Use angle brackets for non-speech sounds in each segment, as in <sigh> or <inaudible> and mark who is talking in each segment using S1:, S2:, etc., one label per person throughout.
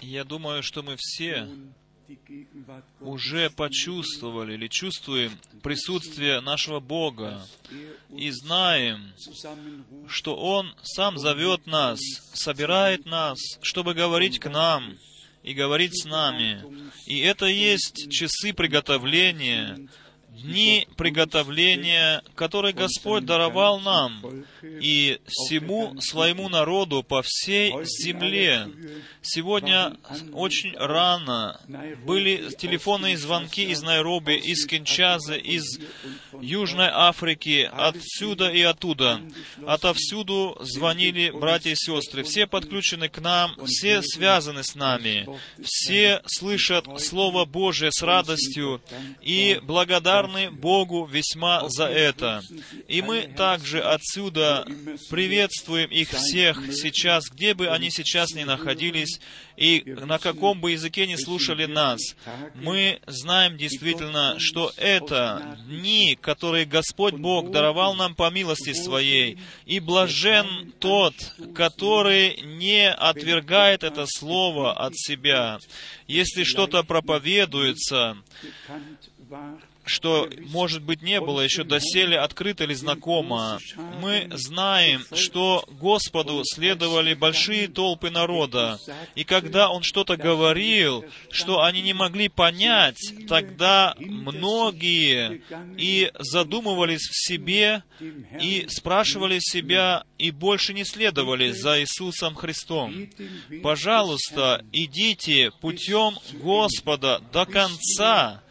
S1: Я думаю, что мы все уже почувствовали или чувствуем присутствие нашего Бога и знаем, что Он сам зовет нас, собирает нас, чтобы говорить к нам и говорить с нами. И это есть часы приготовления, дни приготовления, которые Господь даровал нам и всему своему народу по всей земле. Сегодня очень рано были телефонные звонки из Найроби, из Кинчазы, из Южной Африки, отсюда и оттуда. Отовсюду звонили братья и сестры. Все подключены к нам, все связаны с нами, все слышат Слово Божие с радостью и благодарны Богу весьма за это. И мы также отсюда приветствуем их всех сейчас, где бы они сейчас ни находились, и на каком бы языке не слушали нас, мы знаем действительно, что это дни, которые Господь Бог даровал нам по милости Своей, и блажен тот, который не отвергает это Слово от себя. Если что-то проповедуется, что, может быть, не было еще доселе открыто или знакомо. Мы знаем, что Господу следовали большие толпы народа, и когда Он что-то говорил, что они не могли понять, тогда многие и задумывались в себе, и спрашивали себя, и больше не следовали за Иисусом Христом. Пожалуйста, идите путем Господа до конца,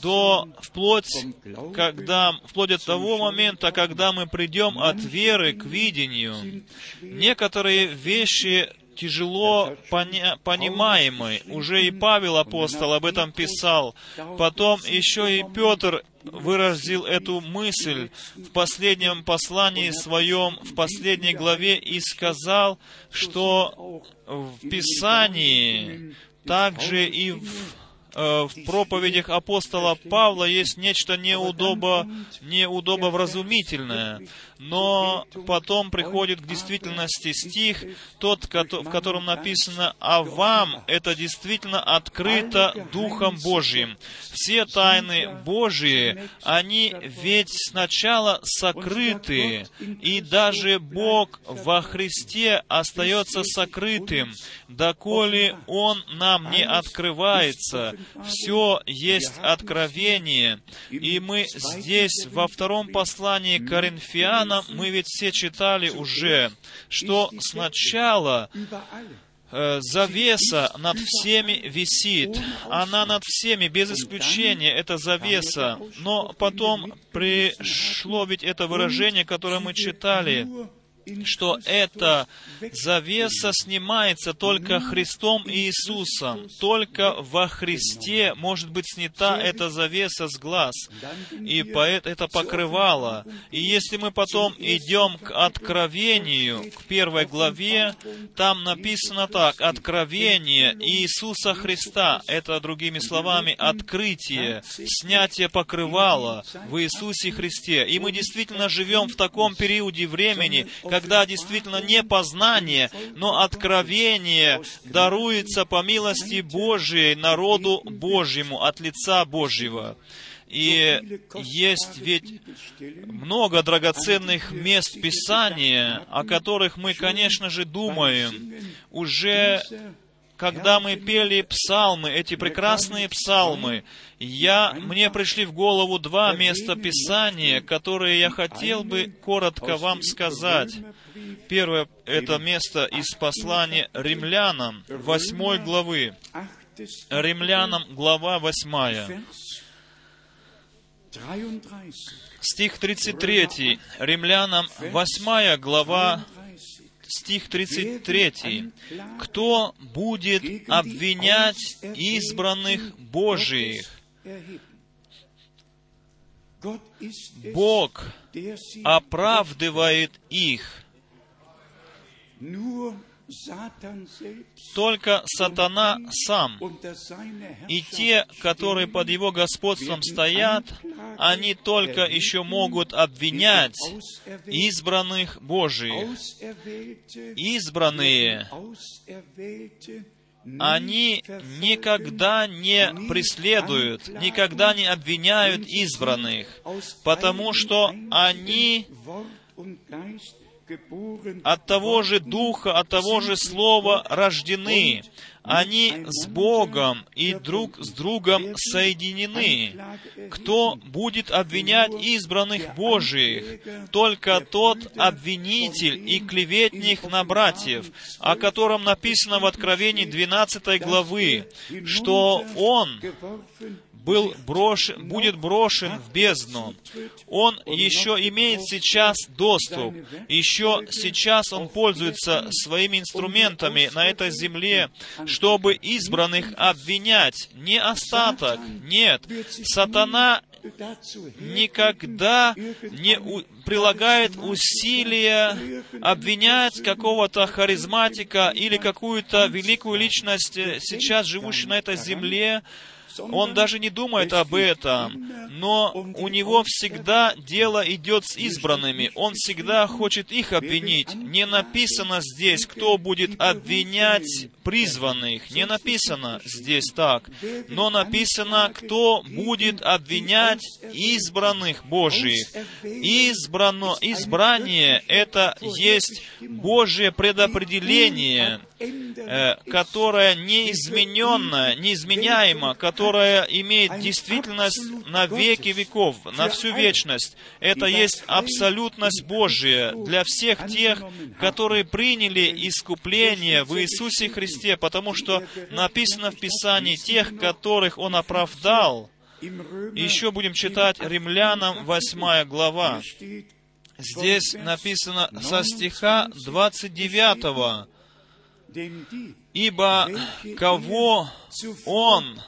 S1: до вплоть, когда, вплоть до того момента, когда мы придем от веры к видению. Некоторые вещи тяжело поня- понимаемы. Уже и Павел апостол об этом писал. Потом еще и Петр выразил эту мысль в последнем послании своем, в последней главе, и сказал, что в Писании, также и в в проповедях апостола Павла есть нечто неудобо, неудобовразумительное, но потом приходит к действительности стих, тот, в котором написано, «А вам это действительно открыто Духом Божьим». Все тайны Божьи, они ведь сначала сокрыты, и даже Бог во Христе остается сокрытым, доколе Он нам не открывается. Все есть откровение. И мы здесь, во втором послании к Коринфянам, мы ведь все читали уже, что сначала э, завеса над всеми висит. Она над всеми, без исключения, это завеса. Но потом пришло ведь это выражение, которое мы читали, что эта завеса снимается только Христом и Иисусом. Только во Христе может быть снята эта завеса с глаз. И это покрывало. И если мы потом идем к Откровению, к первой главе, там написано так, Откровение Иисуса Христа. Это, другими словами, открытие, снятие покрывала в Иисусе Христе. И мы действительно живем в таком периоде времени, когда действительно не познание, но откровение даруется по милости Божией народу Божьему от лица Божьего. И есть ведь много драгоценных мест Писания, о которых мы, конечно же, думаем. Уже когда мы пели псалмы, эти прекрасные псалмы, я, мне пришли в голову два места Писания, которые я хотел бы коротко вам сказать. Первое — это место из послания римлянам, восьмой главы. Римлянам, глава восьмая. Стих 33. Римлянам, восьмая глава, стих 33. «Кто будет обвинять избранных Божиих? Бог оправдывает их. Только сатана сам и те, которые под его господством стоят, они только еще могут обвинять избранных Божиих. Избранные, они никогда не преследуют, никогда не обвиняют избранных, потому что они от того же Духа, от того же Слова рождены. Они с Богом и друг с другом соединены. Кто будет обвинять избранных Божиих? Только тот обвинитель и клеветник на братьев, о котором написано в Откровении 12 главы, что он был брошен, будет брошен в бездну. Он еще имеет сейчас доступ, еще сейчас он пользуется своими инструментами на этой земле, чтобы избранных обвинять. Не остаток, нет. Сатана никогда не у, прилагает усилия обвинять какого-то харизматика или какую-то великую личность, э, сейчас живущую на этой земле, он даже не думает об этом, но у него всегда дело идет с избранными. Он всегда хочет их обвинить. Не написано здесь, кто будет обвинять призванных. Не написано здесь так. Но написано, кто будет обвинять избранных Божьих. Избрано, избрание — это есть Божье предопределение, э, которое неизмененно, неизменяемо, которое имеет действительность на веки веков, на всю вечность. Это есть абсолютность Божия для всех тех, которые приняли искупление в Иисусе Христе, потому что написано в Писании тех, которых Он оправдал. Еще будем читать Римлянам 8 глава. Здесь написано со стиха 29 Ибо кого Он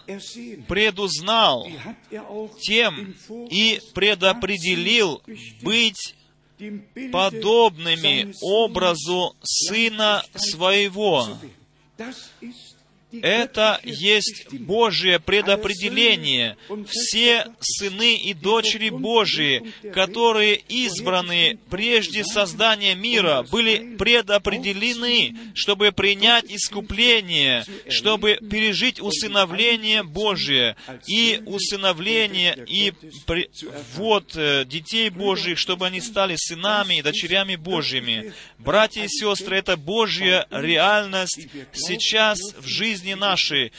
S1: предузнал, тем и предопределил быть подобными образу Сына Своего. Это есть Божье предопределение. Все сыны и дочери Божии, которые избраны прежде создания мира, были предопределены, чтобы принять искупление, чтобы пережить усыновление Божие и усыновление и вот э, детей Божьих, чтобы они стали сынами и дочерями Божьими. Братья и сестры, это Божья реальность сейчас в жизни нашей,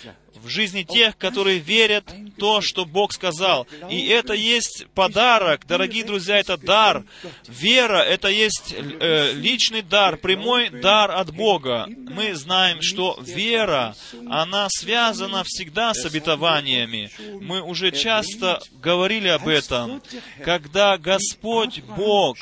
S1: в жизни тех, которые верят то, что Бог сказал. И это есть подарок, дорогие друзья, это дар. Вера — это есть э, личный дар, прямой дар от Бога. Мы знаем, что вера, она связана всегда с обетованиями. Мы уже часто говорили об этом. Когда Господь Бог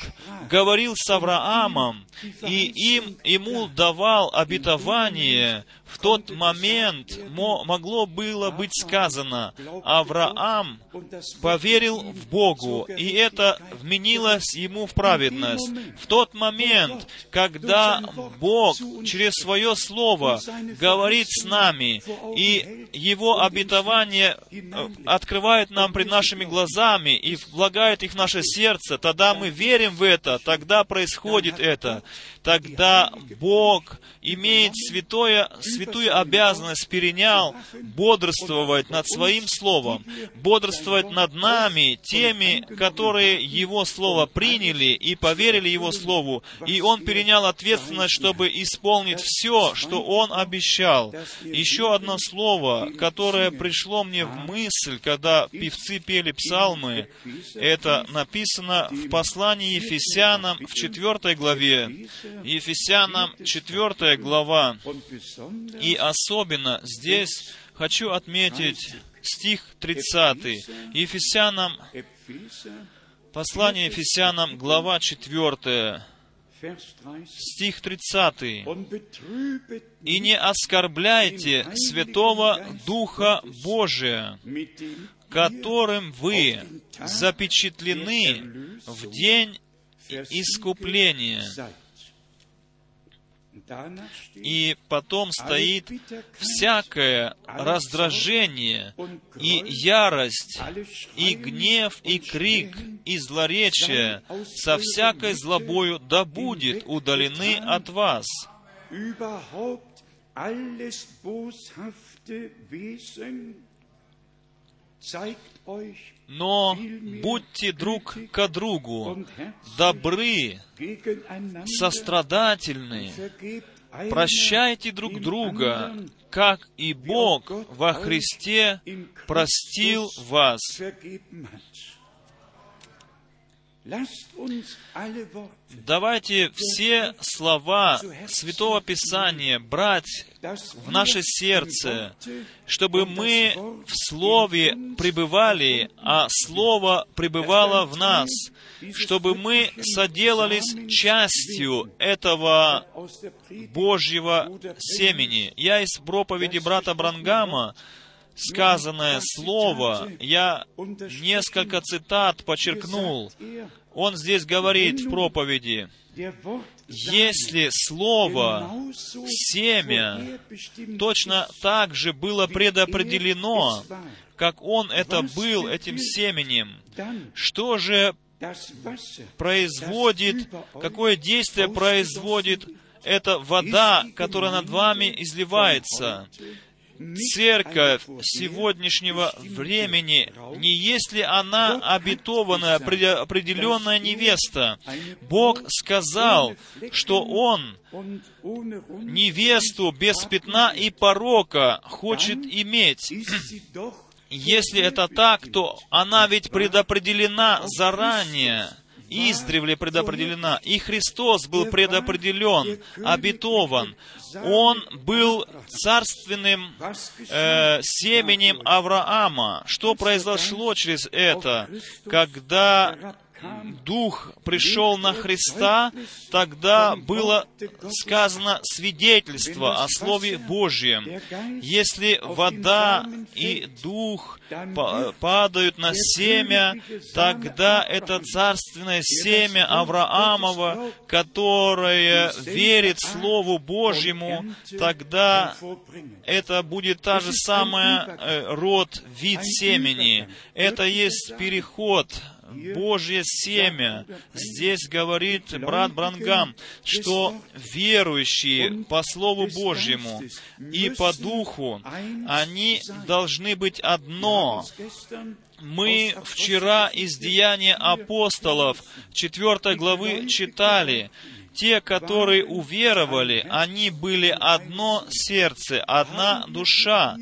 S1: говорил с Авраамом, и им, ему давал обетование, в тот момент могло было быть сказано, Авраам поверил в Богу, и это вменилось ему в праведность. В тот момент, когда Бог через свое Слово говорит с нами, и Его обетование э, открывает нам пред нашими глазами и влагает их в наше сердце, тогда мы верим в это, тогда происходит это. Тогда Бог имеет святое, святую обязанность, перенял бодрствовать над Своим Словом, бодрствовать над нами, теми, которые Его Слово приняли и поверили Его Слову, и Он перенял ответственность, чтобы исполнить все, что Он обещал. Еще одно слово, которое пришло мне в мысль, когда певцы пели псалмы, это написано в послании Ефесянам в 4 главе. Ефесянам 4 глава. И особенно здесь хочу отметить стих 30. Ефесянам, послание Ефесянам, глава 4, стих 30. «И не оскорбляйте Святого Духа Божия, которым вы запечатлены в день искупления». И потом стоит всякое раздражение и ярость, и гнев, и крик, и злоречие со всякой злобою да будет удалены от вас. Но будьте друг к другу добры, сострадательны, прощайте друг друга, как и Бог во Христе простил вас. Давайте все слова Святого Писания брать в наше сердце, чтобы мы в Слове пребывали, а Слово пребывало в нас, чтобы мы соделались частью этого Божьего семени. Я из проповеди брата Брангама сказанное слово, я несколько цитат подчеркнул. Он здесь говорит в проповеди, если слово, семя, точно так же было предопределено, как он это был этим семенем, что же производит, какое действие производит эта вода, которая над вами изливается? Церковь сегодняшнего времени, не есть ли она обетованная, определенная невеста? Бог сказал, что Он невесту без пятна и порока хочет иметь. Если это так, то она ведь предопределена заранее издревле предопределена, и Христос был предопределен, обетован. Он был царственным э, семенем Авраама. Что произошло через это? Когда Дух пришел на Христа, тогда было сказано свидетельство о Слове Божьем. Если вода и Дух падают на семя, тогда это царственное семя Авраамова, которое верит Слову Божьему, тогда это будет та же самая э, род, вид семени. Это есть переход Божье семя. Здесь говорит брат Брангам, что верующие по Слову Божьему и по Духу, они должны быть одно. Мы вчера из Деяния апостолов 4 главы читали, те, которые уверовали, они были одно сердце, одна душа.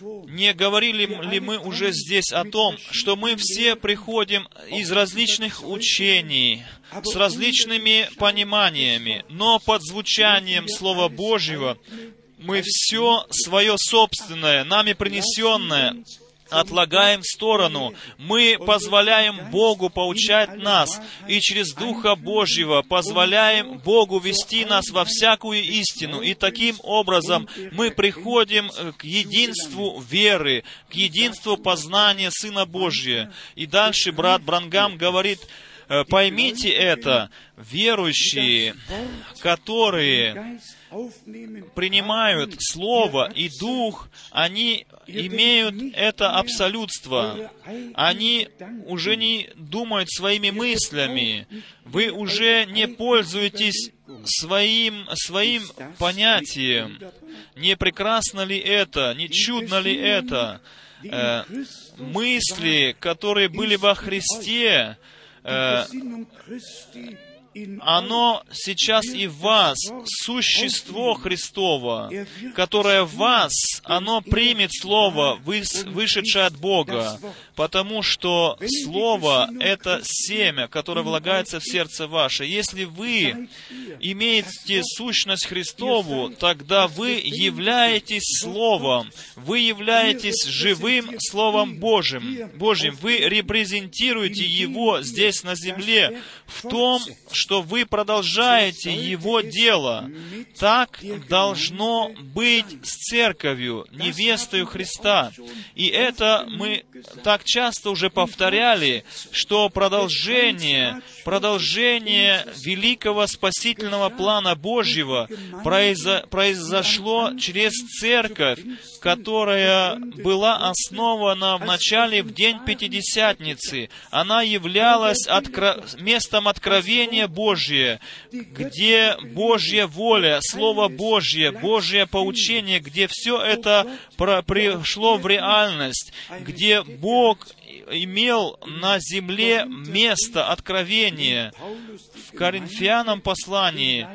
S1: Не говорили ли мы уже здесь о том, что мы все приходим из различных учений, с различными пониманиями, но под звучанием Слова Божьего мы все свое собственное, нами принесенное, отлагаем в сторону. Мы позволяем Богу поучать нас, и через Духа Божьего позволяем Богу вести нас во всякую истину. И таким образом мы приходим к единству веры, к единству познания Сына Божия. И дальше брат Брангам говорит, «Э, поймите это, верующие, которые принимают Слово и Дух, они имеют это абсолютство. Они уже не думают своими мыслями. Вы уже не пользуетесь своим, своим понятием. Не прекрасно ли это? Не чудно ли это? Э, мысли, которые были во Христе, э, оно сейчас и в вас, существо Христово, которое в вас, оно примет Слово, вышедшее от Бога, потому что Слово — это семя, которое влагается в сердце ваше. Если вы имеете сущность Христову, тогда вы являетесь Словом, вы являетесь живым Словом Божьим. Божьим. Вы репрезентируете Его здесь на земле в том, что вы продолжаете Его дело. Так должно быть с церковью, невестою Христа. И это мы так часто уже повторяли, что продолжение, продолжение великого спасительного плана Божьего произо, произошло через церковь, которая была основана в начале в день Пятидесятницы. Она являлась откро... местом откровения Божия, где Божья воля, Слово Божье, Божье поучение, где все это пришло в реальность, где Бог имел на земле место откровения. В Коринфянам послании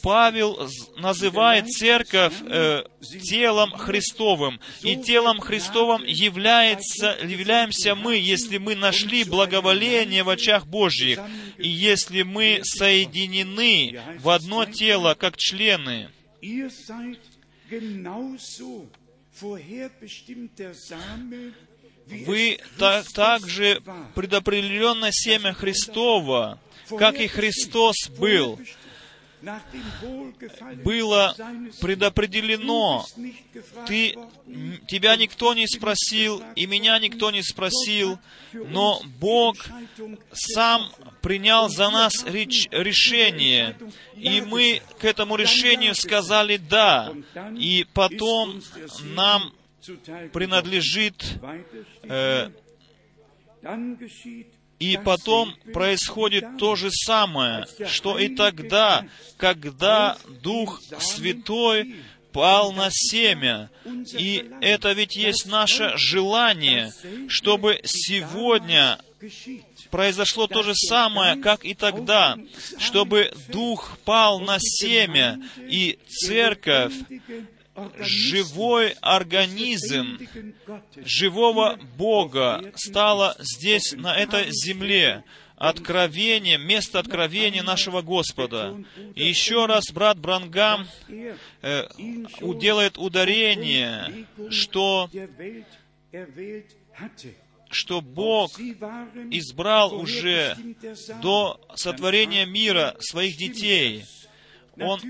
S1: Павел называет церковь э, телом Христовым. И телом Христовым является, являемся мы, если мы нашли благоволение в очах Божьих, и если мы соединены в одно тело, как члены. Вы так, также предопределенное семя Христова, как и Христос был было предопределено. Ты, тебя никто не спросил, и меня никто не спросил, но Бог сам принял за нас реч, решение, и мы к этому решению сказали «да», и потом нам принадлежит э, и потом происходит то же самое, что и тогда, когда Дух Святой пал на семя. И это ведь есть наше желание, чтобы сегодня произошло то же самое, как и тогда, чтобы Дух пал на семя, и церковь живой организм живого Бога стало здесь, на этой земле, откровение, место откровения нашего Господа. И еще раз брат Брангам э, уделает ударение, что что Бог избрал уже до сотворения мира своих детей. Он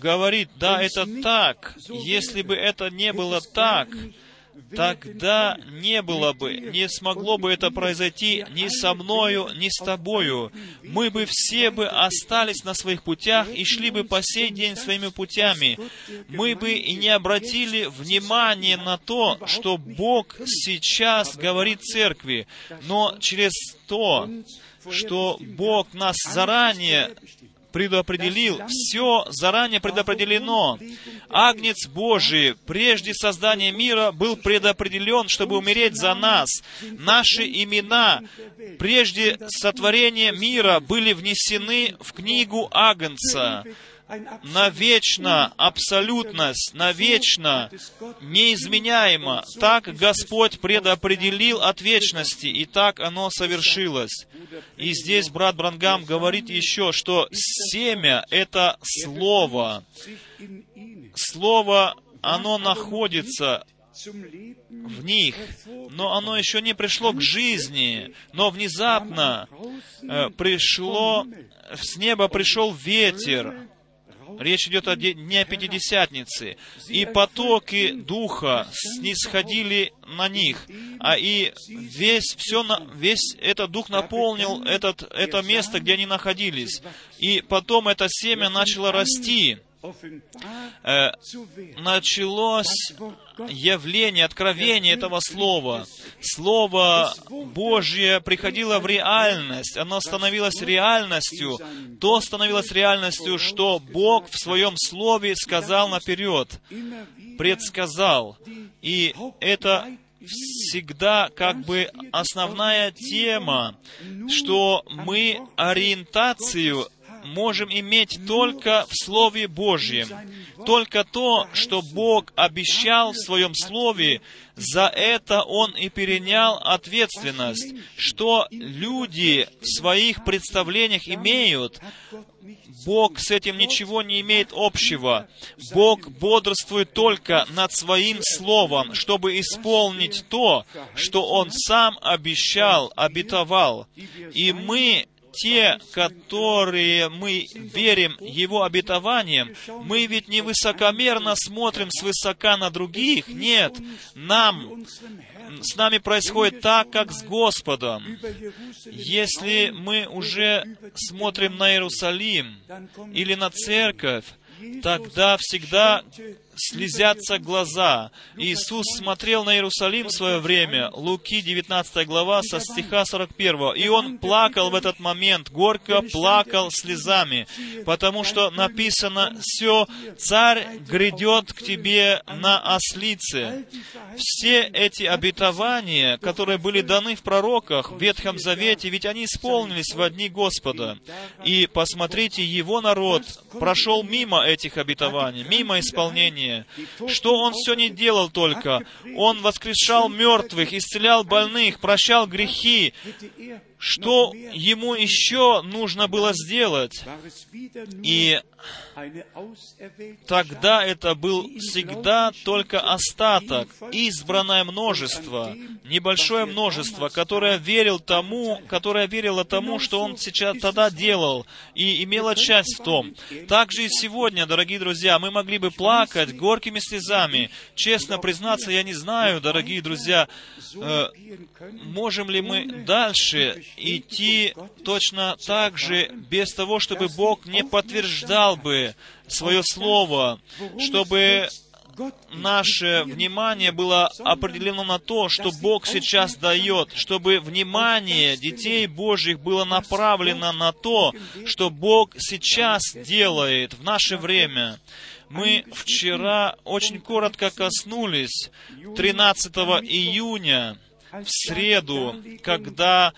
S1: говорит, да, это так. Если бы это не было так, тогда не было бы, не смогло бы это произойти ни со мною, ни с тобою. Мы бы все бы остались на своих путях и шли бы по сей день своими путями. Мы бы и не обратили внимания на то, что Бог сейчас говорит церкви, но через то, что Бог нас заранее предопределил, все заранее предопределено. Агнец Божий прежде создания мира был предопределен, чтобы умереть за нас. Наши имена прежде сотворения мира были внесены в книгу Агнца навечно, абсолютность, навечно, неизменяемо. Так Господь предопределил от вечности, и так оно совершилось. И здесь брат Брангам говорит еще, что семя — это Слово. Слово, оно находится в них, но оно еще не пришло к жизни, но внезапно э, пришло, с неба пришел ветер, Речь идет о Дне Пятидесятницы. И потоки Духа снисходили на них. А и весь, все, весь этот Дух наполнил этот, это место, где они находились. И потом это семя начало расти. Э, началось явление, откровение этого Слова. Слово Божье приходило в реальность, оно становилось реальностью. То становилось реальностью, что Бог в Своем Слове сказал наперед, предсказал. И это всегда как бы основная тема, что мы ориентацию можем иметь только в Слове Божьем. Только то, что Бог обещал в Своем Слове, за это Он и перенял ответственность. Что люди в своих представлениях имеют, Бог с этим ничего не имеет общего. Бог бодрствует только над Своим Словом, чтобы исполнить то, что Он сам обещал, обетовал. И мы те, которые мы верим Его обетованиям, мы ведь не высокомерно смотрим свысока на других. Нет, нам, с нами происходит так, как с Господом. Если мы уже смотрим на Иерусалим или на церковь, тогда всегда слезятся глаза. Иисус смотрел на Иерусалим в свое время, Луки 19 глава со стиха 41. И Он плакал в этот момент, горько плакал слезами, потому что написано «Все, царь грядет к тебе на ослице». Все эти обетования, которые были даны в пророках в Ветхом Завете, ведь они исполнились в одни Господа. И посмотрите, Его народ прошел мимо этих обетований, мимо исполнения спасение. Что Он все не делал только? Он воскрешал мертвых, исцелял больных, прощал грехи. Что Ему еще нужно было сделать? И тогда это был всегда только остаток, избранное множество, небольшое множество, которое верил тому, которое верило тому, что он сейчас тогда делал, и имело часть в том. Также и сегодня, дорогие друзья, мы могли бы плакать горькими слезами. Честно признаться, я не знаю, дорогие друзья, э, можем ли мы дальше идти точно так же, без того, чтобы Бог не подтверждал бы свое слово, чтобы наше внимание было определено на то, что Бог сейчас дает, чтобы внимание детей Божьих было направлено на то, что Бог сейчас делает в наше время. Мы вчера очень коротко коснулись 13 июня, в среду, когда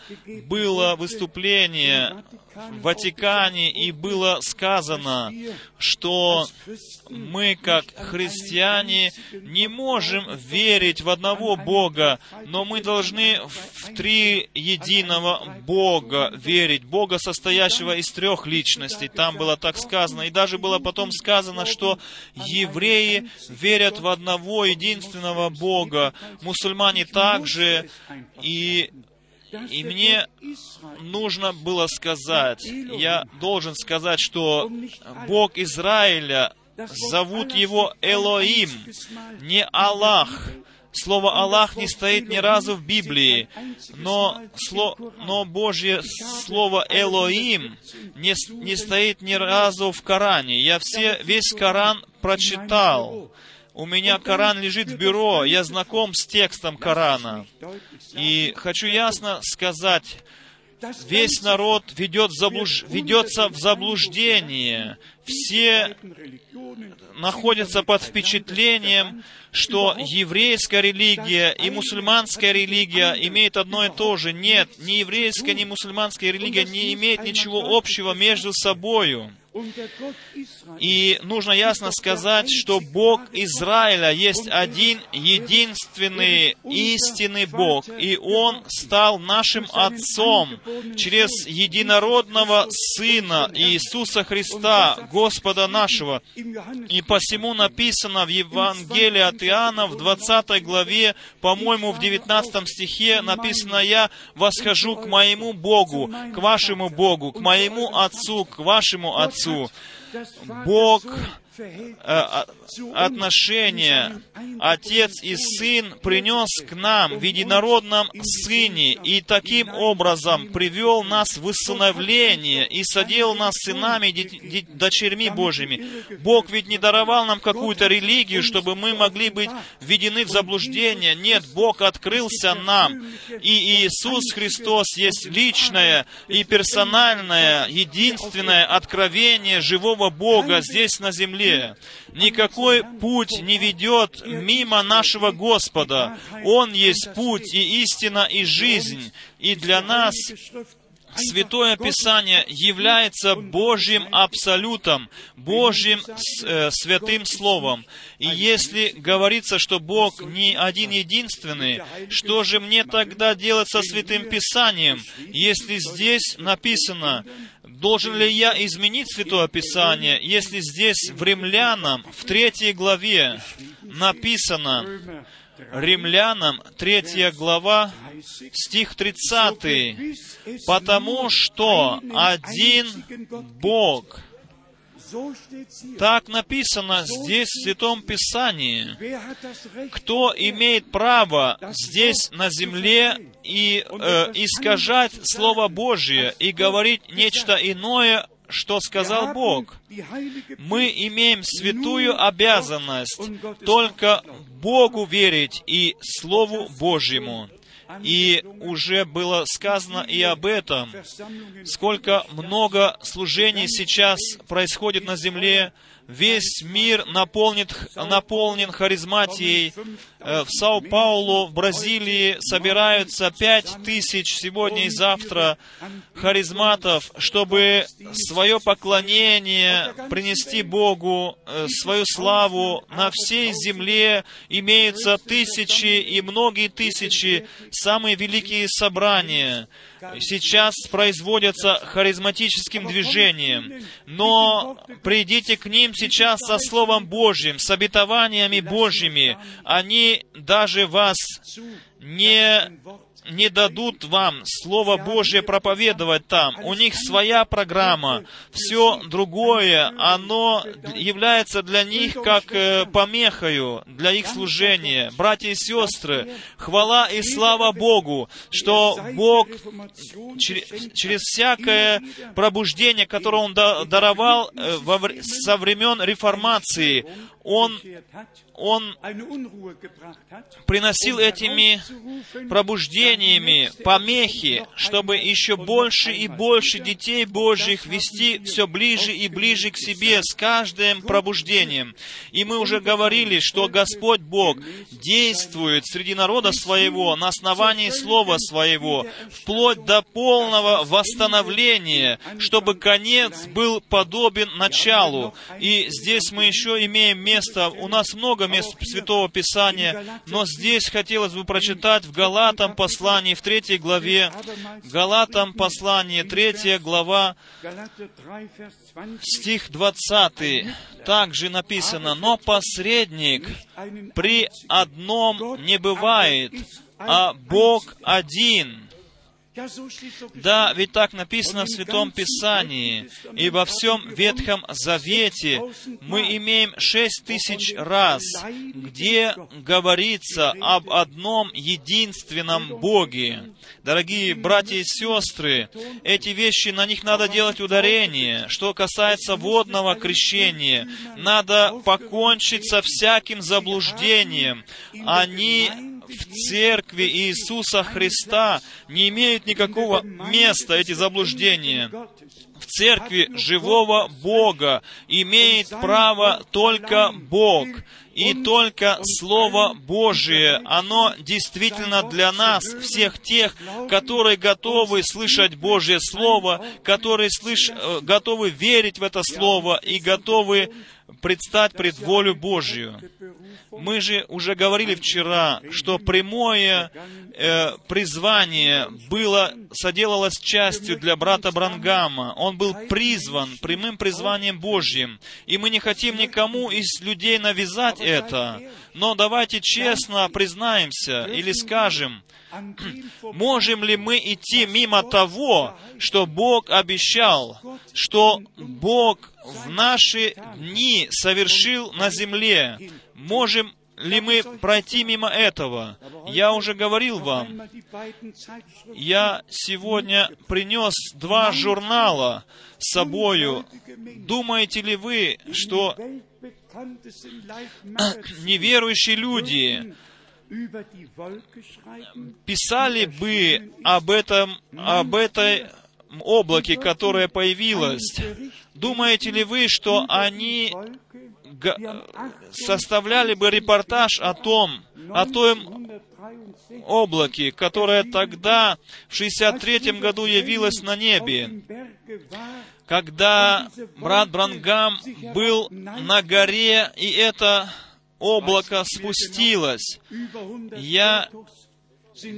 S1: было выступление в Ватикане, и было сказано, что мы, как христиане, не можем верить в одного Бога, но мы должны в три единого Бога верить, Бога, состоящего из трех личностей. Там было так сказано. И даже было потом сказано, что евреи верят в одного единственного Бога, мусульмане также, и и мне нужно было сказать, я должен сказать, что Бог Израиля, зовут его Элоим, не Аллах. Слово «Аллах» не стоит ни разу в Библии, но, сло, но Божье слово «Элоим» не, не стоит ни разу в Коране. Я все, весь Коран прочитал. У меня Коран лежит в бюро, я знаком с текстом Корана. И хочу ясно сказать, весь народ ведет заблуж... ведется в заблуждение. Все находятся под впечатлением, что еврейская религия и мусульманская религия имеют одно и то же. Нет, ни еврейская, ни мусульманская религия не имеют ничего общего между собою. И нужно ясно сказать, что Бог Израиля есть один, единственный, истинный Бог, и Он стал нашим Отцом через единородного Сына Иисуса Христа, Господа нашего. И посему написано в Евангелии от Иоанна в 20 главе, по-моему, в 19 стихе написано, «Я восхожу к моему Богу, к вашему Богу, к моему Отцу, к вашему Отцу». Бог Отношения Отец и Сын принес к нам в единородном Сыне и таким образом привел нас в усыновление и соделал нас сынами, дочерьми Божьими. Бог ведь не даровал нам какую-то религию, чтобы мы могли быть введены в заблуждение. Нет, Бог открылся нам. И Иисус Христос есть личное и персональное, единственное откровение живого Бога здесь на земле. Никакой путь не ведет мимо нашего Господа. Он есть путь и истина и жизнь. И для нас Святое Писание является Божьим абсолютом, Божьим э, святым Словом. И если говорится, что Бог не один единственный, что же мне тогда делать со Святым Писанием, если здесь написано, должен ли я изменить Святое Писание, если здесь в Римлянам, в третьей главе написано, Римлянам 3 глава, стих 30. «Потому что один Бог». Так написано здесь в Святом Писании. Кто имеет право здесь на земле и э, искажать Слово Божье и говорить нечто иное, что сказал Бог. Мы имеем святую обязанность только Богу верить и Слову Божьему. И уже было сказано и об этом, сколько много служений сейчас происходит на земле, весь мир наполнит, наполнен харизматией. Э, в Сау-Паулу, в Бразилии собираются пять тысяч сегодня и завтра харизматов, чтобы свое поклонение принести Богу, э, свою славу. На всей земле имеются тысячи и многие тысячи, самые великие собрания сейчас производятся харизматическим движением, но придите к ним сейчас со Словом Божьим, с обетованиями Божьими. Они даже вас не не дадут вам Слово Божье проповедовать там. У них своя программа. Все другое, оно является для них как э, помехою для их служения. Братья и сестры, хвала и слава Богу, что Бог через, всякое пробуждение, которое Он даровал э, со времен реформации, Он он приносил этими пробуждениями помехи, чтобы еще больше и больше детей Божьих вести все ближе и ближе к себе с каждым пробуждением. И мы уже говорили, что Господь Бог действует среди народа своего на основании Слова Своего, вплоть до полного восстановления, чтобы конец был подобен началу. И здесь мы еще имеем место, у нас много мест Святого Писания, но здесь хотелось бы прочитать в Галатам послании, в третьей главе, Галатам послание, третья глава, стих 20, также написано, «Но посредник при одном не бывает, а Бог один». Да, ведь так написано в Святом Писании. И во всем Ветхом Завете мы имеем шесть тысяч раз, где говорится об одном единственном Боге. Дорогие братья и сестры, эти вещи, на них надо делать ударение. Что касается водного крещения, надо покончить со всяким заблуждением. Они в церкви Иисуса Христа не имеют никакого места, эти заблуждения. В церкви живого Бога имеет право только Бог и только Слово Божие, оно действительно для нас, всех тех, которые готовы слышать Божье Слово, которые слыш... Э, готовы верить в это Слово и готовы предстать пред волю Божью. Мы же уже говорили вчера, что прямое э, призвание было, соделалось частью для брата Брангама. Он был призван прямым призванием Божьим. И мы не хотим никому из людей навязать это. Но давайте честно признаемся или скажем, <clears throat> можем ли мы идти мимо того, что Бог обещал, что Бог в наши дни совершил на земле? Можем ли мы пройти мимо этого? Я уже говорил вам, я сегодня принес два журнала с собою. Думаете ли вы, что <clears throat> неверующие люди писали бы об этом, об этой облаке, которое появилось, думаете ли вы, что они составляли бы репортаж о том, о том облаке, которое тогда, в 63 году, явилось на небе, когда брат Брангам был на горе, и это облако спустилось. Я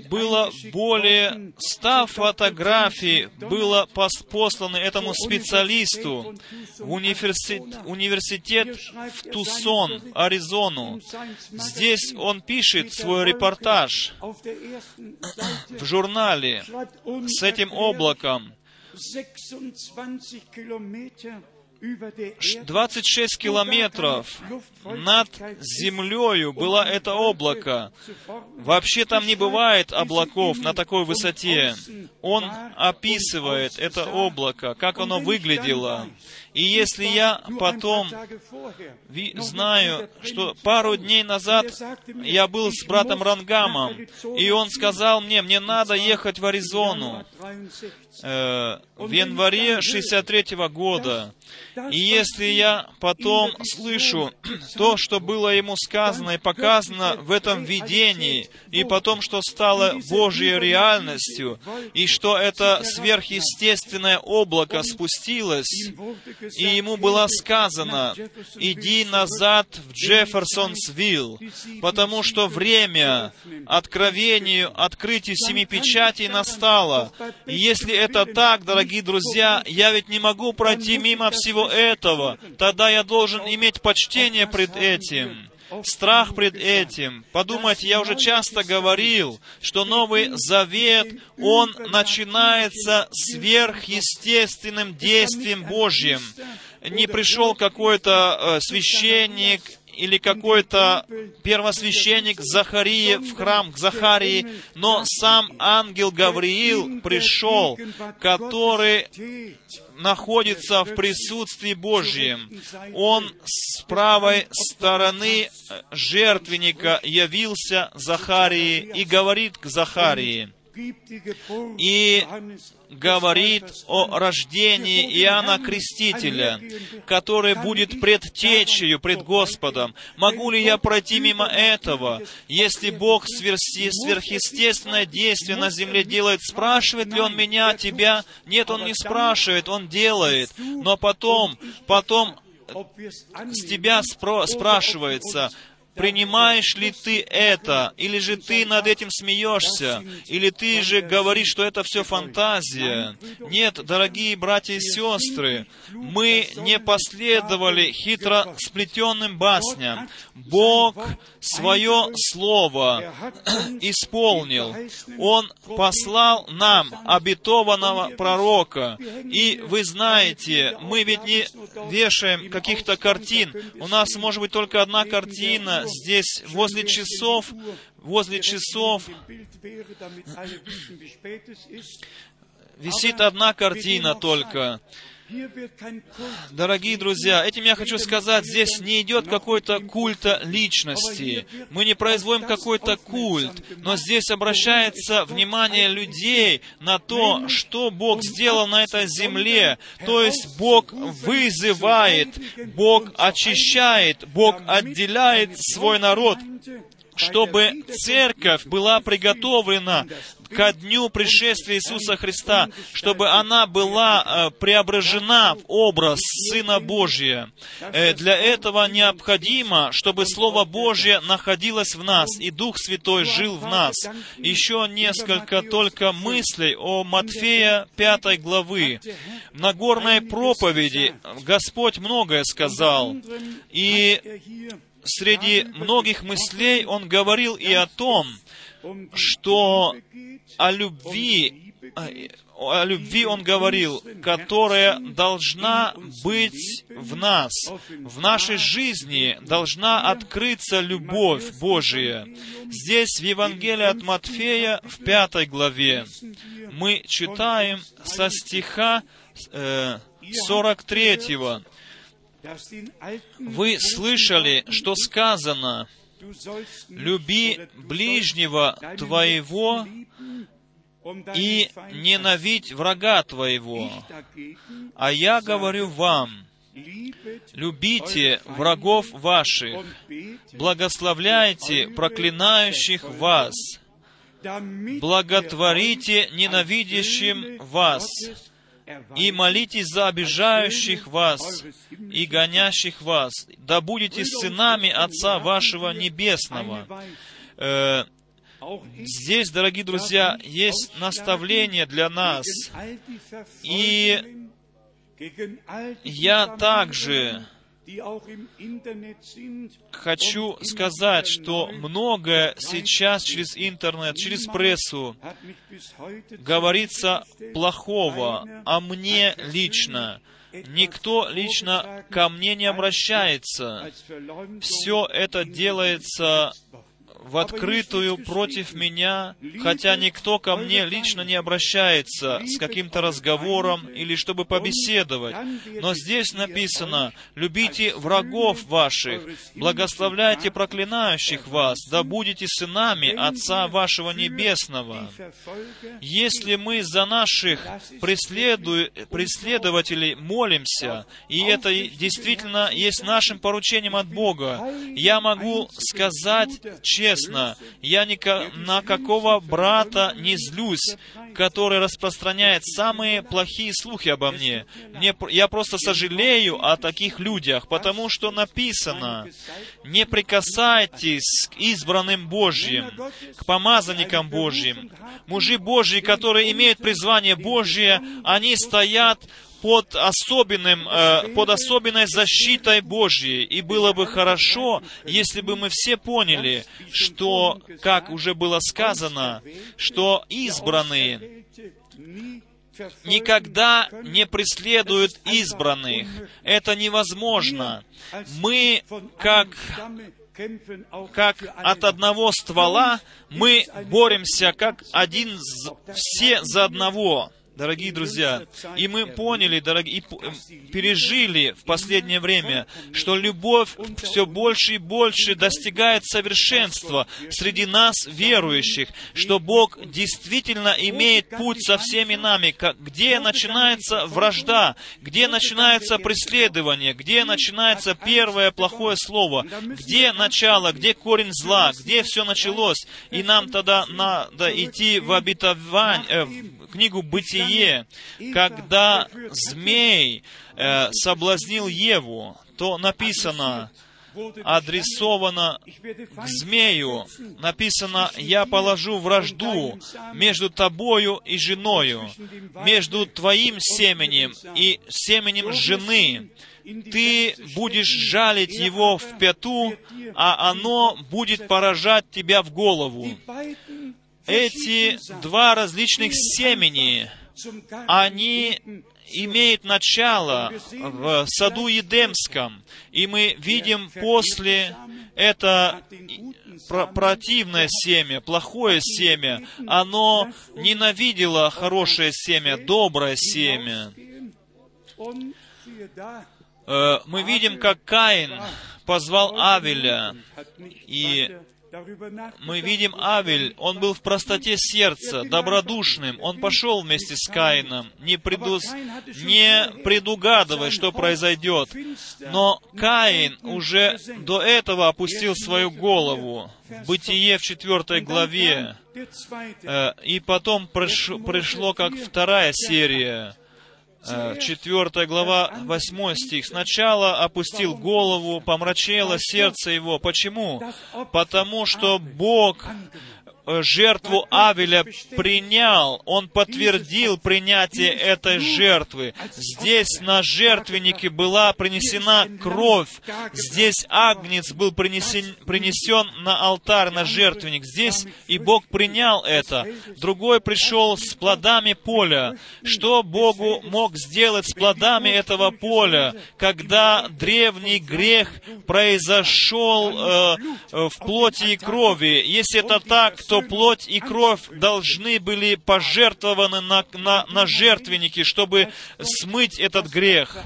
S1: было более ста фотографий, было посланы этому специалисту в университет, университет в Тусон, Аризону. Здесь он пишет свой репортаж в журнале с этим облаком. 26 километров над землею было это облако. Вообще там не бывает облаков на такой высоте. Он описывает это облако, как оно выглядело. И если я потом знаю, что пару дней назад я был с братом Рангамом, и он сказал мне, мне надо ехать в Аризону э, в январе 63 -го года. И если я потом слышу <clears throat> то, что было ему сказано и показано в этом видении, и потом, что стало Божьей реальностью, и что это сверхъестественное облако спустилось, и ему было сказано, иди назад в Джефферсонсвилл, потому что время откровению, открытию семи печатей настало. И если это так, дорогие друзья, я ведь не могу пройти мимо всего этого. Тогда я должен иметь почтение пред этим страх пред этим. Подумайте, я уже часто говорил, что Новый Завет, он начинается сверхъестественным действием Божьим. Не пришел какой-то э, священник или какой-то первосвященник Захарии в храм к Захарии, но сам ангел Гавриил пришел, который находится в присутствии Божьем. Он с правой стороны жертвенника явился Захарии и говорит к Захарии, и говорит о рождении Иоанна Крестителя, который будет предтечью пред Господом. Могу ли я пройти мимо этого? Если Бог сверхъестественное действие на земле делает, спрашивает ли Он меня, тебя? Нет, Он не спрашивает, Он делает. Но потом, потом с тебя спро- спрашивается, Принимаешь ли ты это? Или же ты над этим смеешься? Или ты же говоришь, что это все фантазия? Нет, дорогие братья и сестры, мы не последовали хитро сплетенным басням. Бог свое слово <clears throat> исполнил. Он послал нам обетованного пророка. И вы знаете, мы ведь не вешаем каких-то картин. У нас может быть только одна картина здесь, возле часов, возле часов висит одна картина только. Дорогие друзья, этим я хочу сказать, здесь не идет какой-то культа личности. Мы не производим какой-то культ, но здесь обращается внимание людей на то, что Бог сделал на этой земле. То есть Бог вызывает, Бог очищает, Бог отделяет свой народ чтобы церковь была приготовлена ко дню пришествия Иисуса Христа, чтобы она была э, преображена в образ Сына Божия. Э, для этого необходимо, чтобы Слово Божье находилось в нас, и Дух Святой жил в нас. Еще несколько только мыслей о Матфея 5 главы. В Нагорной проповеди Господь многое сказал, и среди многих мыслей он говорил и о том, что о любви, о любви он говорил, которая должна быть в нас. В нашей жизни должна открыться любовь Божия. Здесь в Евангелии от Матфея в пятой главе мы читаем со стиха э, 43. Вы слышали, что сказано, «Люби ближнего твоего и ненавидь врага твоего». А я говорю вам, Любите врагов ваших, благословляйте проклинающих вас, благотворите ненавидящим вас, и молитесь за обижающих вас и гонящих вас, да будете сынами Отца вашего Небесного. Э, Здесь, дорогие друзья, есть наставление для нас. И я также хочу сказать, что многое сейчас через интернет, через прессу говорится плохого о мне лично. Никто лично ко мне не обращается. Все это делается в открытую против меня, хотя никто ко мне лично не обращается с каким-то разговором или чтобы побеседовать. Но здесь написано, «Любите врагов ваших, благословляйте проклинающих вас, да будете сынами Отца вашего Небесного». Если мы за наших преследу... преследователей молимся, и это действительно есть нашим поручением от Бога, я могу сказать честно, честно, я ни на какого брата не злюсь, который распространяет самые плохие слухи обо мне. мне. Я просто сожалею о таких людях, потому что написано, не прикасайтесь к избранным Божьим, к помазанникам Божьим. Мужи Божьи, которые имеют призвание Божье, они стоят под особенным, э, под особенной защитой Божьей. И было бы хорошо, если бы мы все поняли, что, как уже было сказано, что избранные никогда не преследуют избранных. Это невозможно. Мы, как как от одного ствола, мы боремся как один, все за одного дорогие друзья. И мы поняли, дорогие, и пережили в последнее время, что любовь все больше и больше достигает совершенства среди нас, верующих, что Бог действительно имеет путь со всеми нами, где начинается вражда, где начинается преследование, где начинается первое плохое слово, где начало, где корень зла, где все началось, и нам тогда надо идти в обетование, э, книгу «Бытие», когда змей э, соблазнил Еву, то написано, адресовано к змею, написано, «Я положу вражду между тобою и женою, между твоим семенем и семенем жены. Ты будешь жалить его в пяту, а оно будет поражать тебя в голову» эти два различных семени, они имеют начало в саду Едемском, и мы видим после это противное семя, плохое семя, оно ненавидело хорошее семя, доброе семя. Э, мы видим, как Каин позвал Авеля, и мы видим Авель, он был в простоте сердца, добродушным, он пошел вместе с Каином, не, предус... не предугадывая, что произойдет. Но Каин уже до этого опустил свою голову. В Бытие в четвертой главе. Э, и потом пришло как вторая серия 4 э, глава, 8 стих. «Сначала опустил голову, помрачело сердце его». Почему? Потому что Бог жертву Авеля принял, он подтвердил принятие этой жертвы. Здесь на жертвеннике была принесена кровь. Здесь агнец был принесен, принесен на алтарь, на жертвенник. Здесь и Бог принял это. Другой пришел с плодами поля. Что Богу мог сделать с плодами этого поля, когда древний грех произошел э, э в плоти и крови? Если это так, то плоть и кровь должны были пожертвованы на, на, на жертвенники, чтобы смыть этот грех.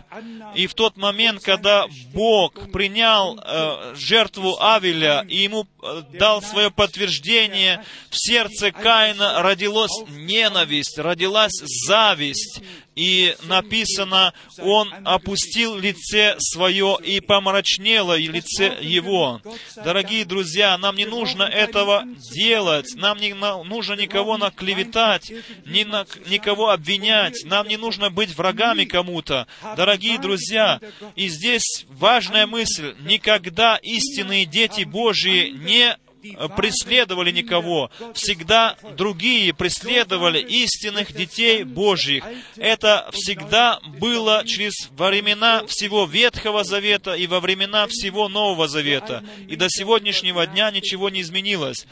S1: И в тот момент, когда Бог принял э, жертву Авеля и ему э, дал свое подтверждение, в сердце Каина родилась ненависть, родилась зависть, и написано, он опустил лице свое и помрачнело лице его. Дорогие друзья, нам не нужно этого делать, нам не нужно никого наклеветать, ни на, никого обвинять, нам не нужно быть врагами кому-то. Дорогие друзья, и здесь важная мысль, никогда истинные дети Божьи не преследовали никого. Всегда другие преследовали истинных детей Божьих. Это всегда было через времена всего Ветхого Завета и во времена всего Нового Завета. И до сегодняшнего дня ничего не изменилось.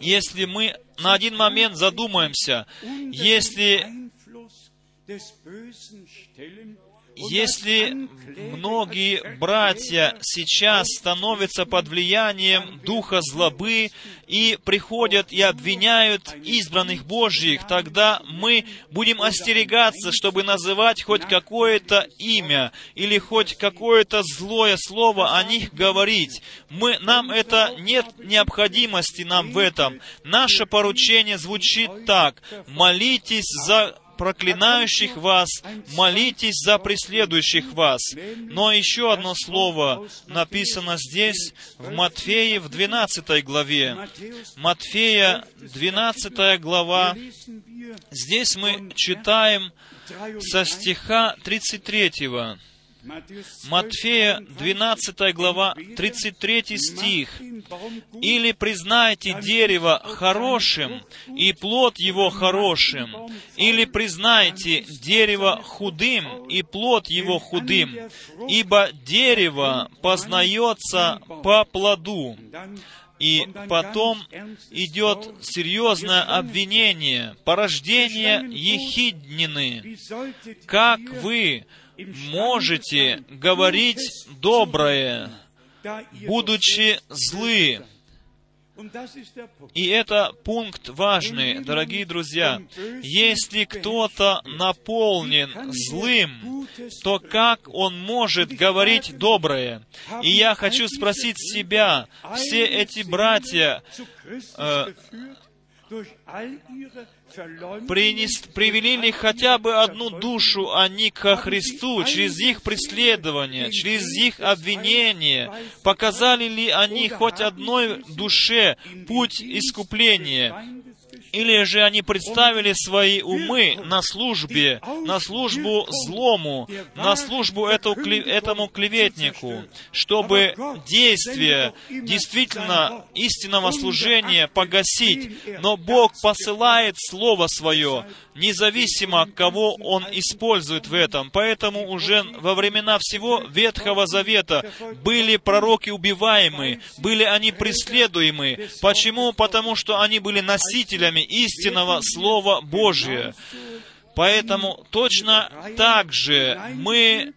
S1: Если мы на один момент задумаемся, если если многие братья сейчас становятся под влиянием духа злобы и приходят и обвиняют избранных Божьих, тогда мы будем остерегаться, чтобы называть хоть какое-то имя или хоть какое-то злое слово о них говорить. Мы, нам это нет необходимости нам в этом. Наше поручение звучит так. Молитесь за проклинающих вас, молитесь за преследующих вас. Но еще одно слово написано здесь, в Матфея, в 12 главе. Матфея, 12 глава. Здесь мы читаем со стиха 33. Матфея, 12 глава, 33 стих. «Или признайте дерево хорошим, и плод его хорошим, или признайте дерево худым, и плод его худым, ибо дерево познается по плоду». И потом идет серьезное обвинение, порождение ехиднины. Как вы можете говорить доброе, будучи злы. И это пункт важный, дорогие друзья. Если кто-то наполнен злым, то как он может говорить доброе? И я хочу спросить себя, все эти братья, э, принес, привели ли хотя бы одну душу они ко Христу через их преследование, через их обвинение? Показали ли они хоть одной душе путь искупления? Или же они представили свои умы на службе, на службу злому, на службу этому клеветнику, чтобы действие действительно истинного служения погасить. Но Бог посылает Слово Свое, независимо, кого Он использует в этом. Поэтому уже во времена всего Ветхого Завета были пророки убиваемы, были они преследуемы. Почему? Потому что они были носителями истинного Слова Божия. Поэтому точно так же мы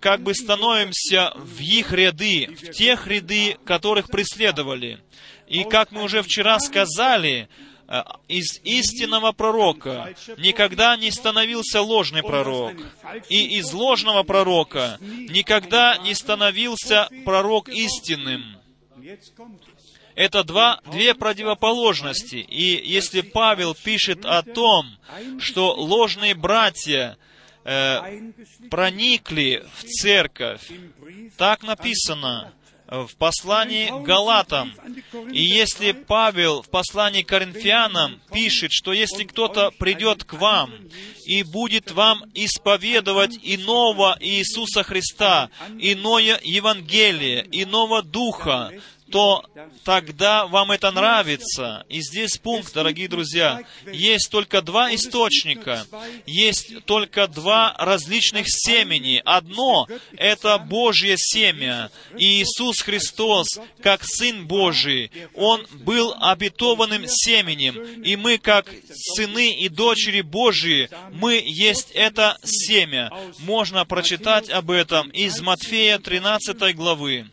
S1: как бы становимся в их ряды, в тех ряды, которых преследовали. И как мы уже вчера сказали, Э, из истинного пророка никогда не становился ложный пророк. И из ложного пророка никогда не становился пророк истинным. Это два, две противоположности. И если Павел пишет о том, что ложные братья э, проникли в церковь, так написано, в послании Галатам. И если Павел в послании Коринфянам пишет, что если кто-то придет к вам и будет вам исповедовать иного Иисуса Христа, иное Евангелие, иного Духа, то тогда вам это нравится. И здесь пункт, дорогие друзья. Есть только два источника. Есть только два различных семени. Одно — это Божье семя. И Иисус Христос, как Сын Божий, Он был обетованным семенем. И мы, как сыны и дочери Божьи, мы есть это семя. Можно прочитать об этом из Матфея 13 главы.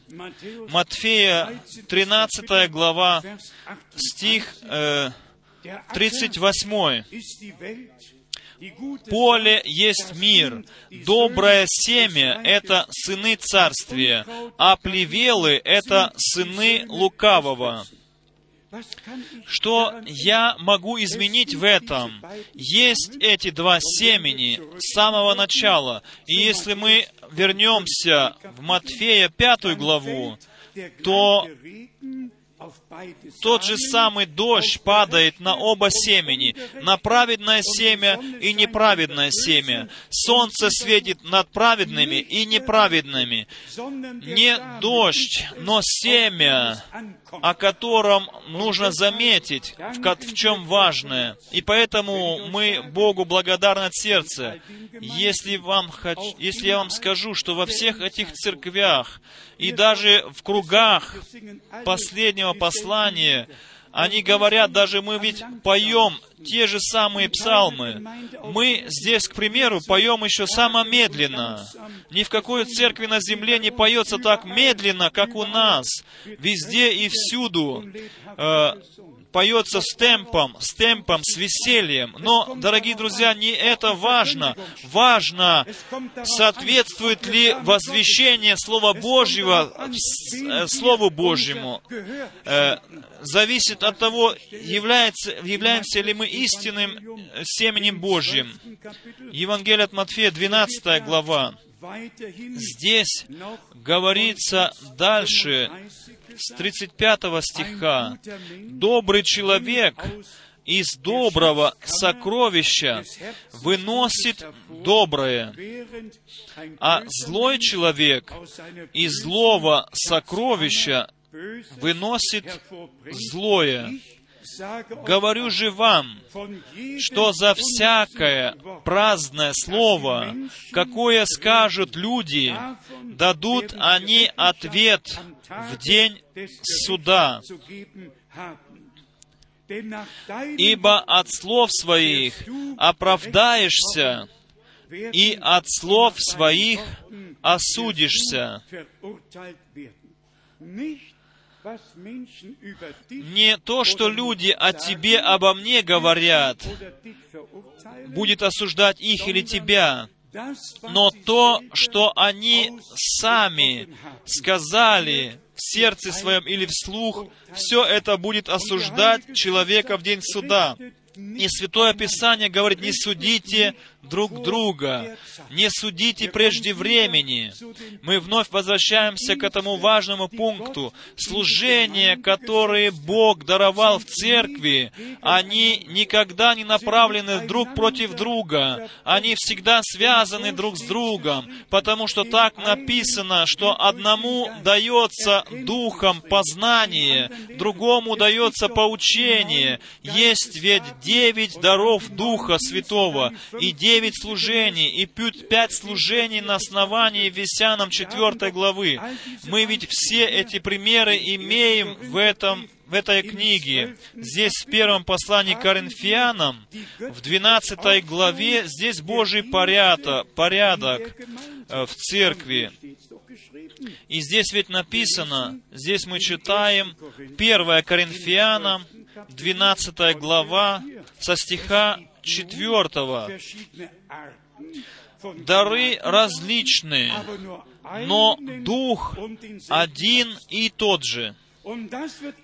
S1: Матфея 13 глава, стих э, 38. Поле есть мир, доброе семя — это сыны царствия, а плевелы — это сыны лукавого. Что я могу изменить в этом? Есть эти два семени с самого начала. И если мы вернемся в Матфея пятую главу, то тот же самый дождь падает на оба семени, на праведное семя и неправедное семя. Солнце светит над праведными и неправедными. Не дождь, но семя о котором нужно заметить, в, чем важное. И поэтому мы Богу благодарны от сердца. Если, вам если я вам скажу, что во всех этих церквях и даже в кругах последнего послания они говорят, даже мы ведь поем те же самые псалмы. Мы здесь, к примеру, поем еще само медленно. Ни в какой церкви на земле не поется так медленно, как у нас. Везде и всюду э, поется с темпом, с темпом, с весельем. Но, дорогие друзья, не это важно. Важно, соответствует ли возвещение Слова Божьего э, Слову Божьему. Э, зависит от того, является, являемся ли мы истинным семенем Божьим. Евангелие от Матфея, 12 глава. Здесь говорится дальше, с 35 стиха, «Добрый человек из доброго сокровища выносит доброе, а злой человек из злого сокровища выносит злое. Говорю же вам, что за всякое праздное слово, какое скажут люди, дадут они ответ в день суда. Ибо от слов своих оправдаешься, и от слов своих осудишься. Не то, что люди о тебе, обо мне говорят, будет осуждать их или тебя, но то, что они сами сказали в сердце своем или вслух, все это будет осуждать человека в день суда. И Святое Писание говорит, не судите друг друга, не судите прежде времени. Мы вновь возвращаемся к этому важному пункту. Служения, которые Бог даровал в церкви, они никогда не направлены друг против друга. Они всегда связаны друг с другом, потому что так написано, что одному дается духом познание, другому дается поучение. Есть ведь девять даров Духа Святого и девять служений, и пять служений на основании Весянам 4 главы. Мы ведь все эти примеры имеем в этом в этой книге. Здесь в первом послании к Коринфянам, в 12 главе, здесь Божий порядок, порядок в церкви. И здесь ведь написано, здесь мы читаем 1 Коринфянам, 12 глава, со стиха 4. Дары различные, но Дух один и тот же.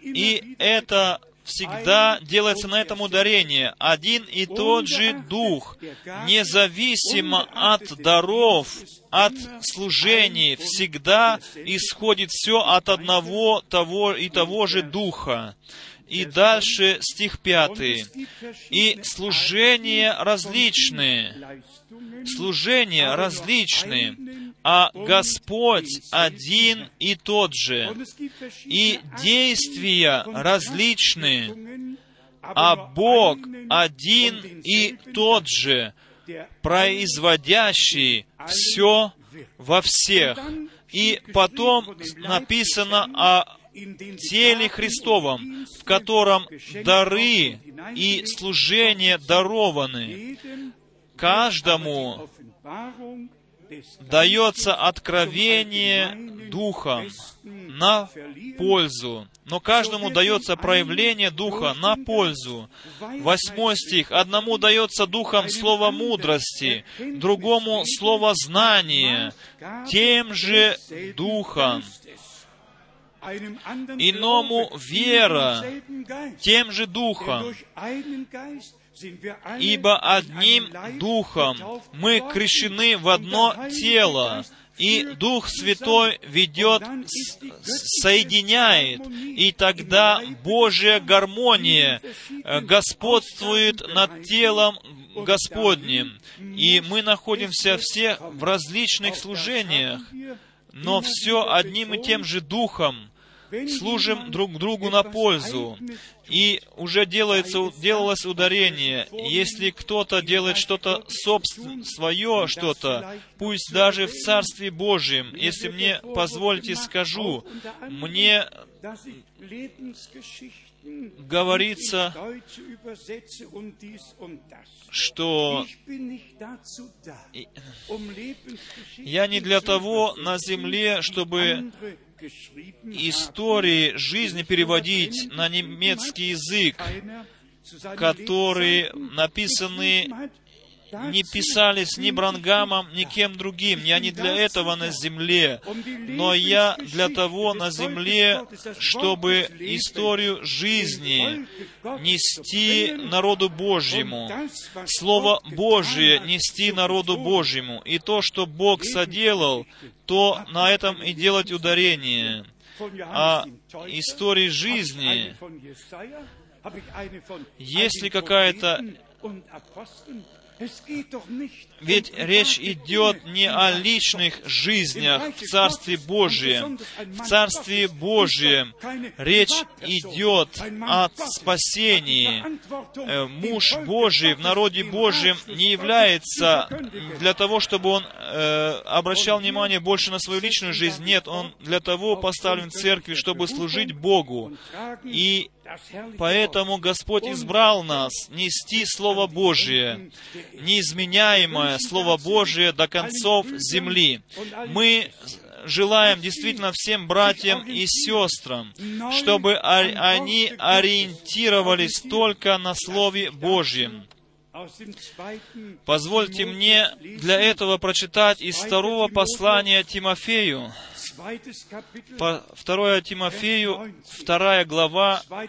S1: И это всегда делается на этом ударение. Один и тот же Дух, независимо от даров, от служений, всегда исходит все от одного того и того же Духа. И дальше стих пятый. И служения различные, служения различные, а Господь один и тот же, и действия различные, а Бог один и тот же, производящий все во всех. И потом написано о теле Христовом, в котором дары и служения дарованы. Каждому дается откровение Духом на пользу. Но каждому дается проявление Духа на пользу. Восьмой стих. Одному дается Духом слово мудрости, другому слово знания, тем же Духом иному вера тем же Духом, ибо одним Духом мы крещены в одно тело, и Дух Святой ведет, соединяет, и тогда Божья гармония господствует над телом Господним. И мы находимся все в различных служениях, но все одним и тем же Духом служим друг другу на пользу. И уже делается, делалось ударение. Если кто-то делает что-то собственное, свое что-то, пусть даже в Царстве Божьем, если мне позволите скажу, мне говорится, что я не для того на земле, чтобы истории жизни переводить на немецкий язык, которые написаны не писались ни Брангамом, ни кем другим. Я не для этого на земле, но я для того на земле, чтобы историю жизни нести народу Божьему, Слово Божие нести народу Божьему. И то, что Бог соделал, то на этом и делать ударение. А истории жизни, если какая-то ведь речь идет не о личных жизнях в Царстве Божьем. В Царстве Божьем речь идет о спасении. Э, муж Божий в народе Божьем не является для того, чтобы он э, обращал внимание больше на свою личную жизнь. Нет, он для того поставлен в церкви, чтобы служить Богу. И Поэтому Господь избрал нас нести Слово Божие, неизменяемое Слово Божие до концов земли. Мы желаем действительно всем братьям и сестрам, чтобы они ориентировались только на Слове Божьем. Позвольте мне для этого прочитать из второго послания Тимофею, Второе Тимофею, вторая глава, 2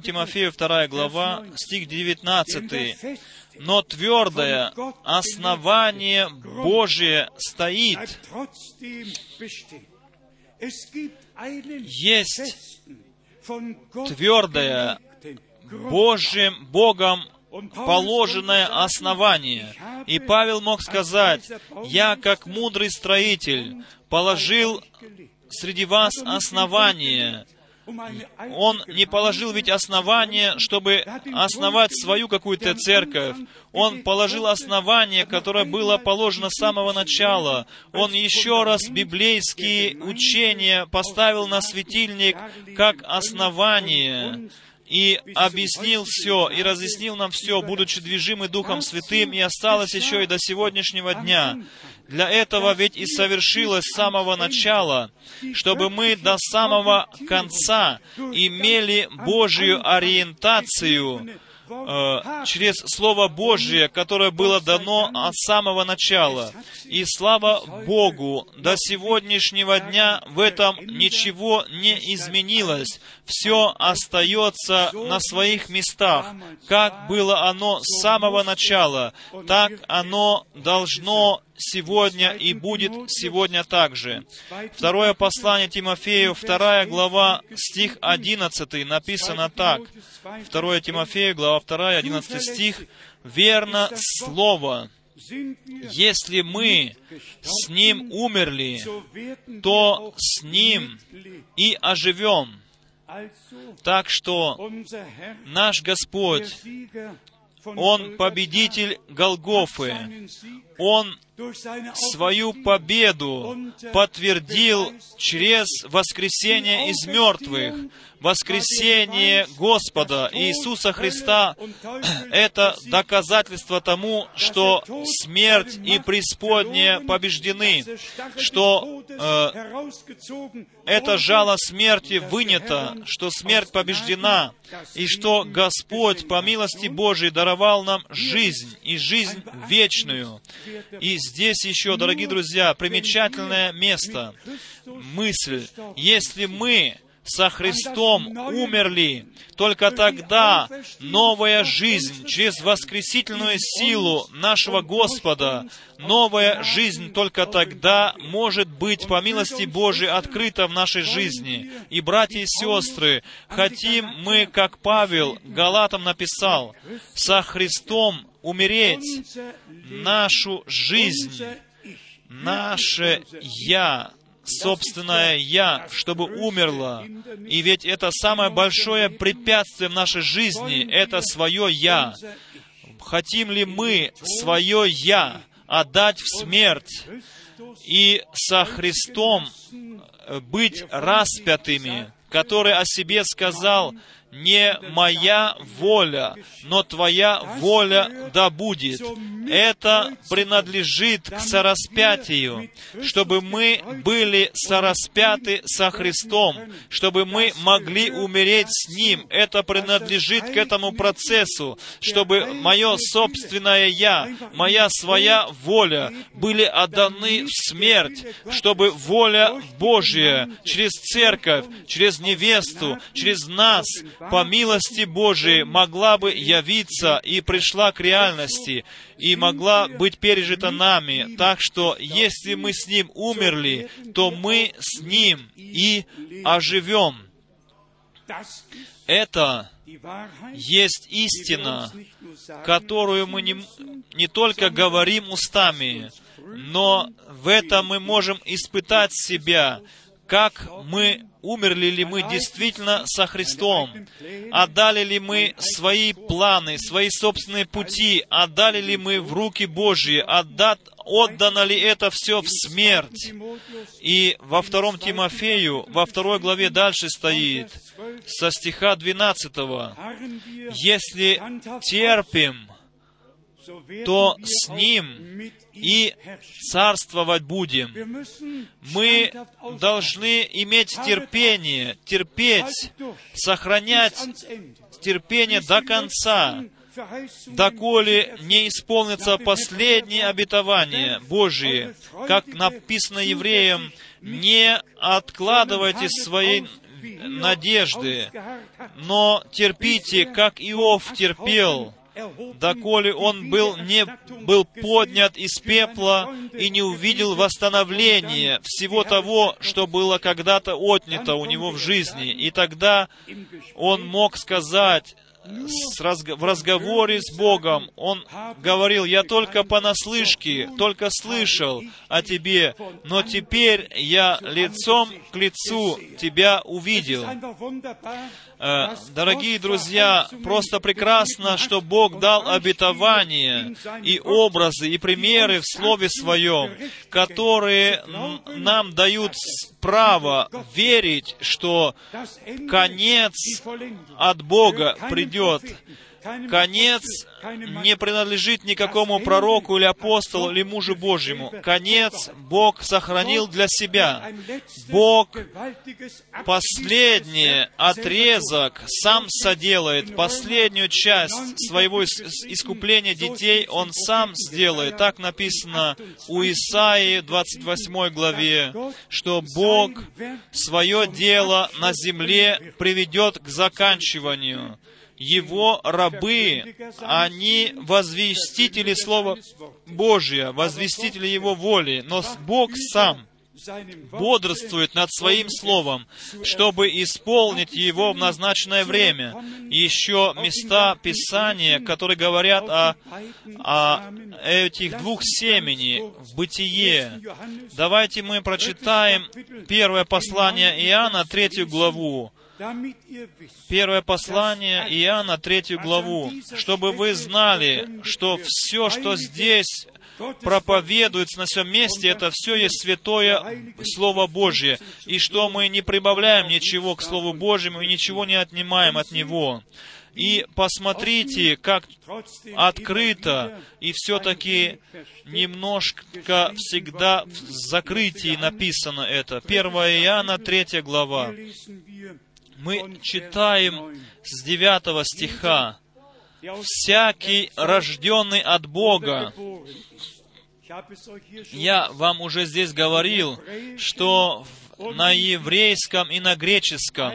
S1: Тимофею, вторая глава, стих 19. «Но твердое основание Божие стоит». Есть твердое Божьим Богом положенное основание. И Павел мог сказать, «Я, как мудрый строитель, положил среди вас основание». Он не положил ведь основание, чтобы основать свою какую-то церковь. Он положил основание, которое было положено с самого начала. Он еще раз библейские учения поставил на светильник как основание и объяснил все, и разъяснил нам все, будучи движимы Духом Святым, и осталось еще и до сегодняшнего дня. Для этого ведь и совершилось с самого начала, чтобы мы до самого конца имели Божью ориентацию э, через Слово Божье, которое было дано от самого начала. И слава Богу, до сегодняшнего дня в этом ничего не изменилось. Все остается на своих местах. Как было оно с самого начала, так оно должно сегодня и будет сегодня также. Второе послание Тимофею, вторая глава, стих 11, написано так. Второе Тимофею, глава 2, 11 стих. «Верно слово, если мы с Ним умерли, то с Ним и оживем». Так что наш Господь, Он победитель Голгофы. Он свою победу подтвердил через воскресение из мертвых. Воскресение Господа Иисуса Христа — <clears throat> <clears throat> это доказательство тому, что смерть и преисподняя побеждены, что э, это жало смерти вынято, что смерть побеждена, и что Господь по милости Божией даровал нам жизнь, и жизнь вечную. И здесь еще, дорогие друзья, примечательное место, мысль. Если мы со Христом умерли, только тогда новая жизнь через воскресительную силу нашего Господа, новая жизнь только тогда может быть по милости Божией открыта в нашей жизни. И, братья и сестры, хотим мы, как Павел Галатам написал, со Христом умереть нашу жизнь, наше «я» собственное «я», чтобы умерло. И ведь это самое большое препятствие в нашей жизни, это свое «я». Хотим ли мы свое «я» отдать в смерть и со Христом быть распятыми, который о себе сказал, не моя воля, но Твоя воля да будет. Это принадлежит к сораспятию, чтобы мы были сораспяты со Христом, чтобы мы могли умереть с Ним. Это принадлежит к этому процессу, чтобы мое собственное «я», моя своя воля были отданы в смерть, чтобы воля Божья через церковь, через невесту, через нас по милости Божией могла бы явиться и пришла к реальности, и могла быть пережита нами. Так что, если мы с Ним умерли, то мы с Ним и оживем. Это есть истина, которую мы не, не только говорим устами, но в этом мы можем испытать себя, как мы умерли ли мы действительно со Христом, отдали ли мы свои планы, свои собственные пути, отдали ли мы в руки Божьи, отдат, отдано ли это все в смерть. И во втором Тимофею, во второй главе дальше стоит, со стиха 12, «Если терпим, то с Ним и царствовать будем. Мы должны иметь терпение, терпеть, сохранять терпение до конца, доколе не исполнится последнее обетование Божие, как написано евреям, не откладывайте свои надежды, но терпите, как Иов терпел, доколе он был, не был поднят из пепла и не увидел восстановления всего того, что было когда-то отнято у него в жизни. И тогда он мог сказать, в разговоре с Богом он говорил, «Я только понаслышке, только слышал о тебе, но теперь я лицом к лицу тебя увидел». Э, дорогие друзья, просто прекрасно, что Бог дал обетования и образы, и примеры в Слове Своем, которые нам дают право верить, что конец от Бога придет, Конец не принадлежит никакому пророку или апостолу или мужу Божьему. Конец Бог сохранил для себя. Бог последний отрезок сам соделает, последнюю часть своего искупления детей Он сам сделает. Так написано у Исаии 28 главе, что Бог свое дело на земле приведет к заканчиванию его рабы, они возвестители Слова Божия, возвестители Его воли, но Бог сам бодрствует над Своим Словом, чтобы исполнить его в назначенное время. Еще места Писания, которые говорят о, о этих двух семени в Бытие. Давайте мы прочитаем первое послание Иоанна, третью главу. Первое послание Иоанна, третью главу, чтобы вы знали, что все, что здесь проповедуется на всем месте, это все есть святое Слово Божье, и что мы не прибавляем ничего к Слову Божьему и ничего не отнимаем от Него. И посмотрите, как открыто и все-таки немножко всегда в закрытии написано это. 1 Иоанна, 3 глава мы читаем с 9 стиха, «Всякий, рожденный от Бога». Я вам уже здесь говорил, что на еврейском и на греческом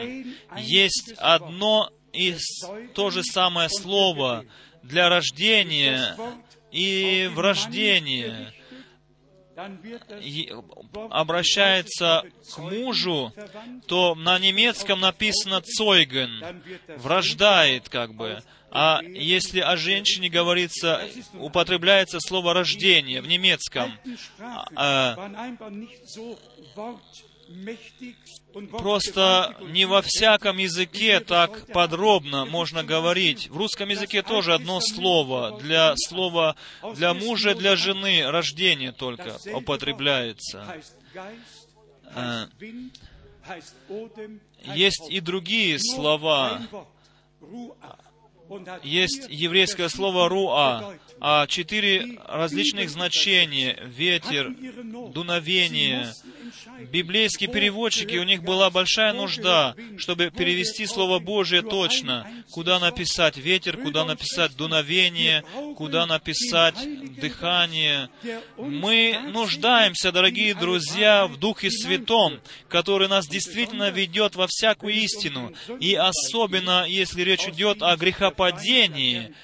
S1: есть одно и то же самое слово для рождения и врождения обращается к мужу, то на немецком написано «цойген», врождает как бы, А если о женщине говорится, употребляется слово «рождение» в немецком, а, Просто не во всяком языке так подробно можно говорить. В русском языке тоже одно слово. Для слова для мужа, для жены рождение только употребляется. Э, есть и другие слова. Есть еврейское слово «руа», четыре различных значения — ветер, дуновение, библейские переводчики, у них была большая нужда, чтобы перевести Слово Божие точно, куда написать ветер, куда написать дуновение, куда написать дыхание. Мы нуждаемся, дорогие друзья, в Духе Святом, который нас действительно ведет во всякую истину, и особенно, если речь идет о грехопадении,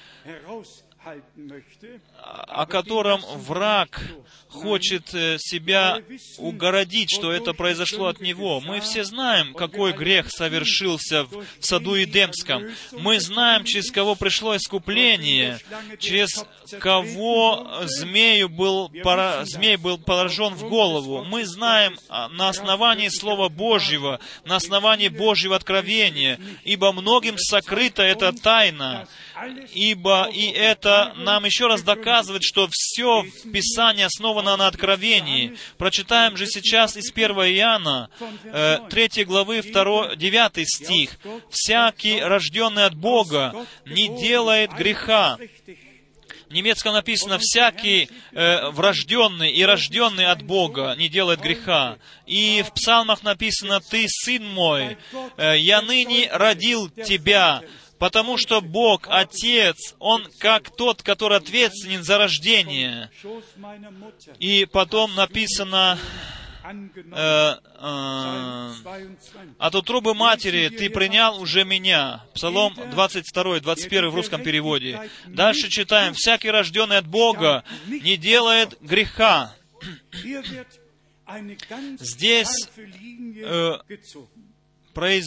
S1: о котором враг хочет э, себя угородить, что это произошло от него. Мы все знаем, какой грех совершился в саду Эдемском. Мы знаем, через кого пришло искупление, через кого змею был, пора, змей был поражен в голову. Мы знаем а, на основании Слова Божьего, на основании Божьего откровения, ибо многим сокрыта эта тайна, ибо и это нам еще раз доказывает, что все в Писании основано на откровении. Прочитаем же сейчас из 1 Иоанна, 3 э, главы, 2, 9 стих. «Всякий, рожденный от Бога, не делает греха, в немецком написано «всякий э, врожденный и рожденный от Бога не делает греха». И в псалмах написано «Ты, сын мой, э, я ныне родил тебя, потому что Бог, Отец, Он как тот, который ответственен за рождение». И потом написано э, э, от утробы матери ты принял уже меня. Псалом 22, 21 в русском переводе. Дальше читаем. Всякий рожденный от Бога не делает греха. Здесь э, произ,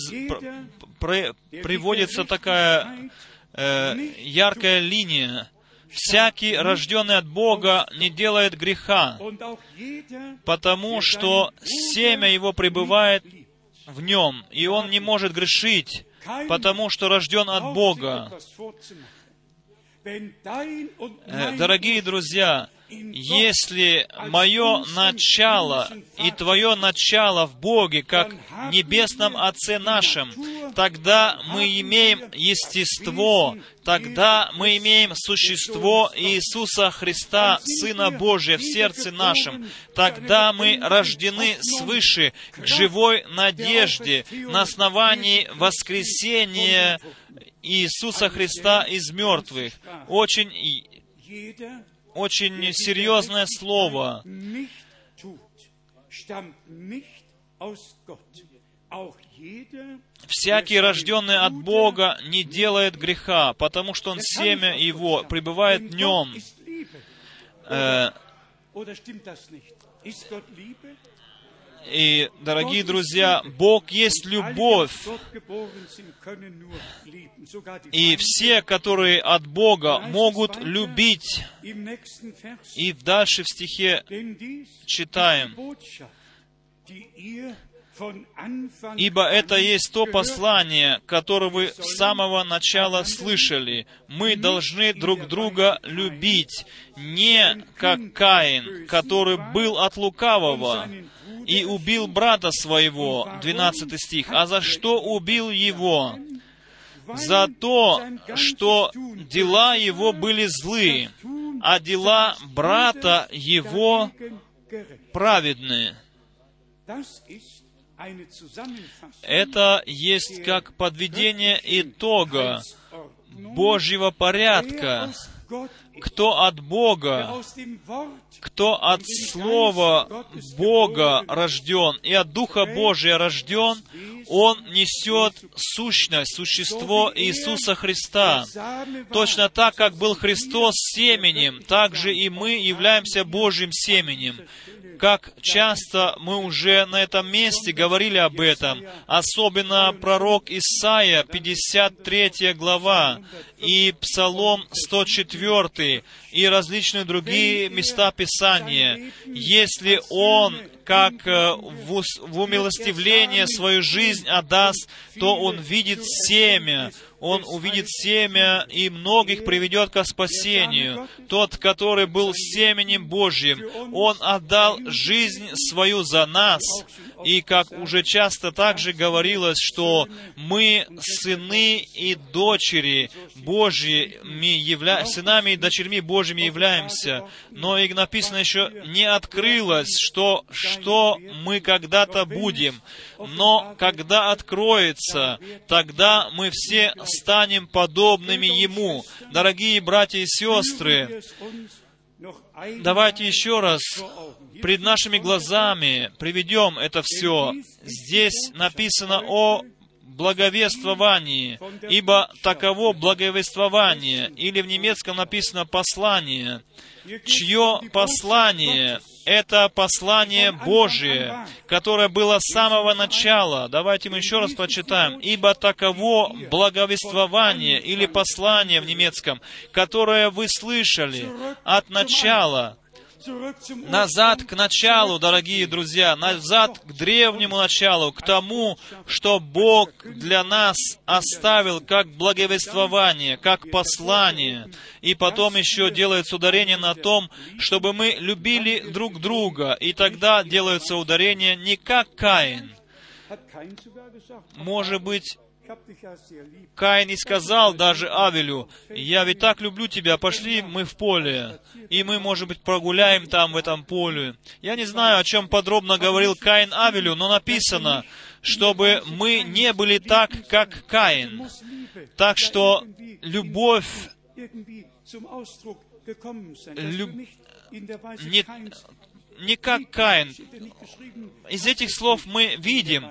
S1: про, приводится такая э, яркая линия. всякий, рожденный от Бога, не делает греха, потому что семя его пребывает в нем, и он не может грешить, потому что рожден от Бога. Э, дорогие друзья, если мое начало и твое начало в Боге, как Небесном Отце нашем, тогда мы имеем естество, тогда мы имеем существо Иисуса Христа, Сына Божия, в сердце нашем. Тогда мы рождены свыше к живой надежде на основании воскресения Иисуса Христа из мертвых. Очень очень серьезное слово. Всякий, рожденный от Бога, не делает греха, потому что он семя его пребывает в нем. Э, и, дорогие друзья, Бог есть любовь. И все, которые от Бога, могут любить. И дальше в стихе читаем. Ибо это есть то послание, которое вы с самого начала слышали. Мы должны друг друга любить, не как Каин, который был от лукавого, и убил брата своего, 12 стих. А за что убил его? За то, что дела его были злые, а дела брата его праведные. Это есть как подведение итога Божьего порядка, кто от Бога, кто от Слова Бога рожден и от Духа Божия рожден, он несет сущность, существо Иисуса Христа. Точно так, как был Христос семенем, так же и мы являемся Божьим семенем. как часто мы уже на этом месте говорили об этом, особенно пророк Исаия, 53 глава, и Псалом 104, и различные другие места Писания. Если Он как э, в, в умилостивление свою жизнь отдаст, то он видит семя, он увидит семя и многих приведет к спасению. Тот, который был семенем Божьим, он отдал жизнь свою за нас. И как уже часто также говорилось, что мы сыны и дочери Божьими, явля... сынами и дочерьми Божьими являемся. Но и написано еще, не открылось, что, что мы когда-то будем. Но когда откроется, тогда мы все станем подобными Ему. Дорогие братья и сестры, давайте еще раз пред нашими глазами приведем это все. Здесь написано о благовествовании, ибо таково благовествование, или в немецком написано послание, чье послание это послание Божие, которое было с самого начала. Давайте мы еще раз прочитаем. «Ибо таково благовествование» или послание в немецком, которое вы слышали от начала, назад к началу, дорогие друзья, назад к древнему началу, к тому, что Бог для нас оставил как благовествование, как послание. И потом еще делается ударение на том, чтобы мы любили друг друга. И тогда делается ударение не как Каин. Может быть, Каин и сказал даже Авелю, «Я ведь так люблю тебя, пошли мы в поле, и мы, может быть, прогуляем там, в этом поле». Я не знаю, о чем подробно говорил Каин Авелю, но написано, чтобы мы не были так, как Каин. Так что любовь Люб... не не как Каин. Из этих слов мы видим,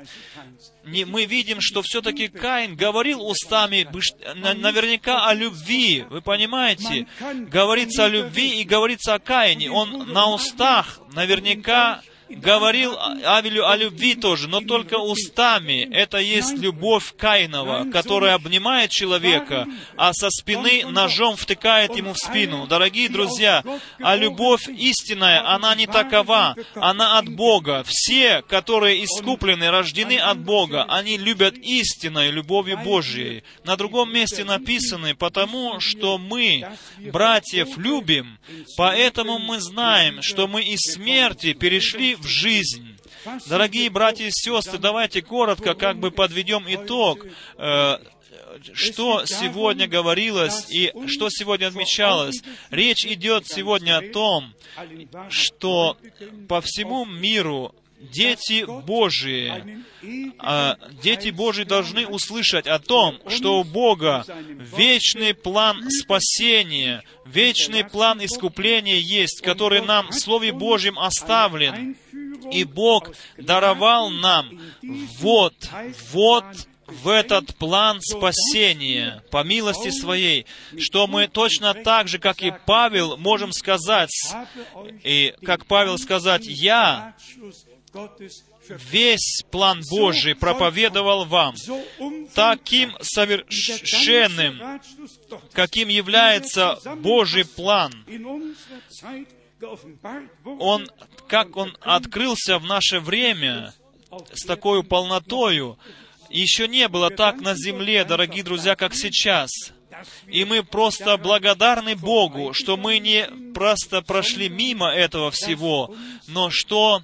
S1: не, мы видим, что все-таки Каин говорил устами наверняка о любви. Вы понимаете? Говорится о любви и говорится о Каине. Он на устах наверняка говорил Авелю о любви тоже, но только устами. Это есть любовь Каинова, которая обнимает человека, а со спины ножом втыкает ему в спину. Дорогие друзья, а любовь истинная, она не такова, она от Бога. Все, которые искуплены, рождены от Бога, они любят истинной любовью Божьей. На другом месте написано, потому что мы братьев любим, поэтому мы знаем, что мы из смерти перешли в жизнь. Дорогие братья и сестры, давайте коротко как бы подведем итог э, что сегодня говорилось и что сегодня отмечалось. Речь идет сегодня о том, что по всему миру дети Божии, а, дети Божии должны услышать о том, что у Бога вечный план спасения, вечный план искупления есть, который нам в Слове Божьем оставлен. И Бог даровал нам вот, вот в этот план спасения по милости своей, что мы точно так же, как и Павел, можем сказать, и как Павел сказать, «Я весь план Божий проповедовал вам таким совершенным, каким является Божий план. Он, как он открылся в наше время с такой полнотою, еще не было так на земле, дорогие друзья, как сейчас. И мы просто благодарны Богу, что мы не просто прошли мимо этого всего, но что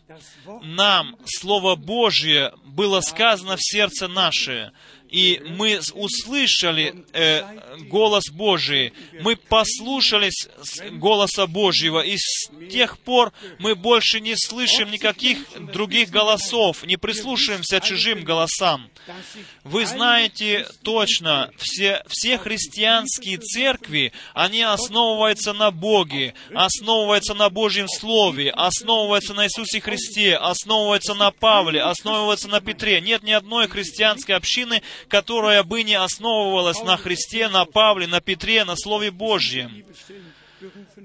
S1: нам Слово Божье было сказано в сердце наше и мы услышали э, голос Божий, мы послушались голоса Божьего, и с тех пор мы больше не слышим никаких других голосов, не прислушиваемся чужим голосам. Вы знаете точно, все, все христианские церкви, они основываются на Боге, основываются на Божьем Слове, основываются на Иисусе Христе, основываются на Павле, основываются на Петре. Нет ни одной христианской общины, которая бы не основывалась на Христе, на Павле, на Петре, на Слове Божьем.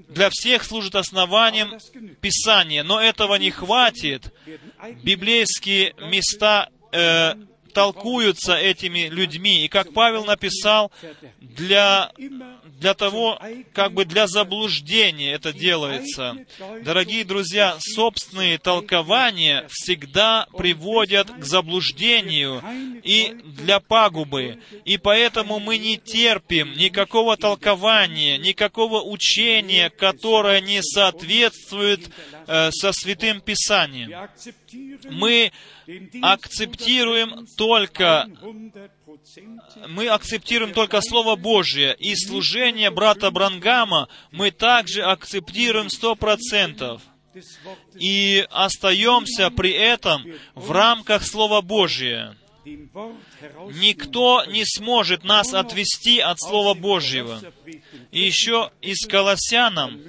S1: для всех служит основанием Писания, но этого не хватит. Библейские места э, толкуются этими людьми. И как Павел написал, для, для того, как бы для заблуждения это делается. Дорогие друзья, собственные толкования всегда приводят к заблуждению и для пагубы. И поэтому мы не терпим никакого толкования, никакого учения, которое не соответствует э, со Святым Писанием. Мы акцептируем только мы акцептируем только Слово Божие, и служение брата Брангама мы также акцептируем сто процентов. И остаемся при этом в рамках Слова Божия. Никто не сможет нас отвести от Слова Божьего. И еще из Колоссянам,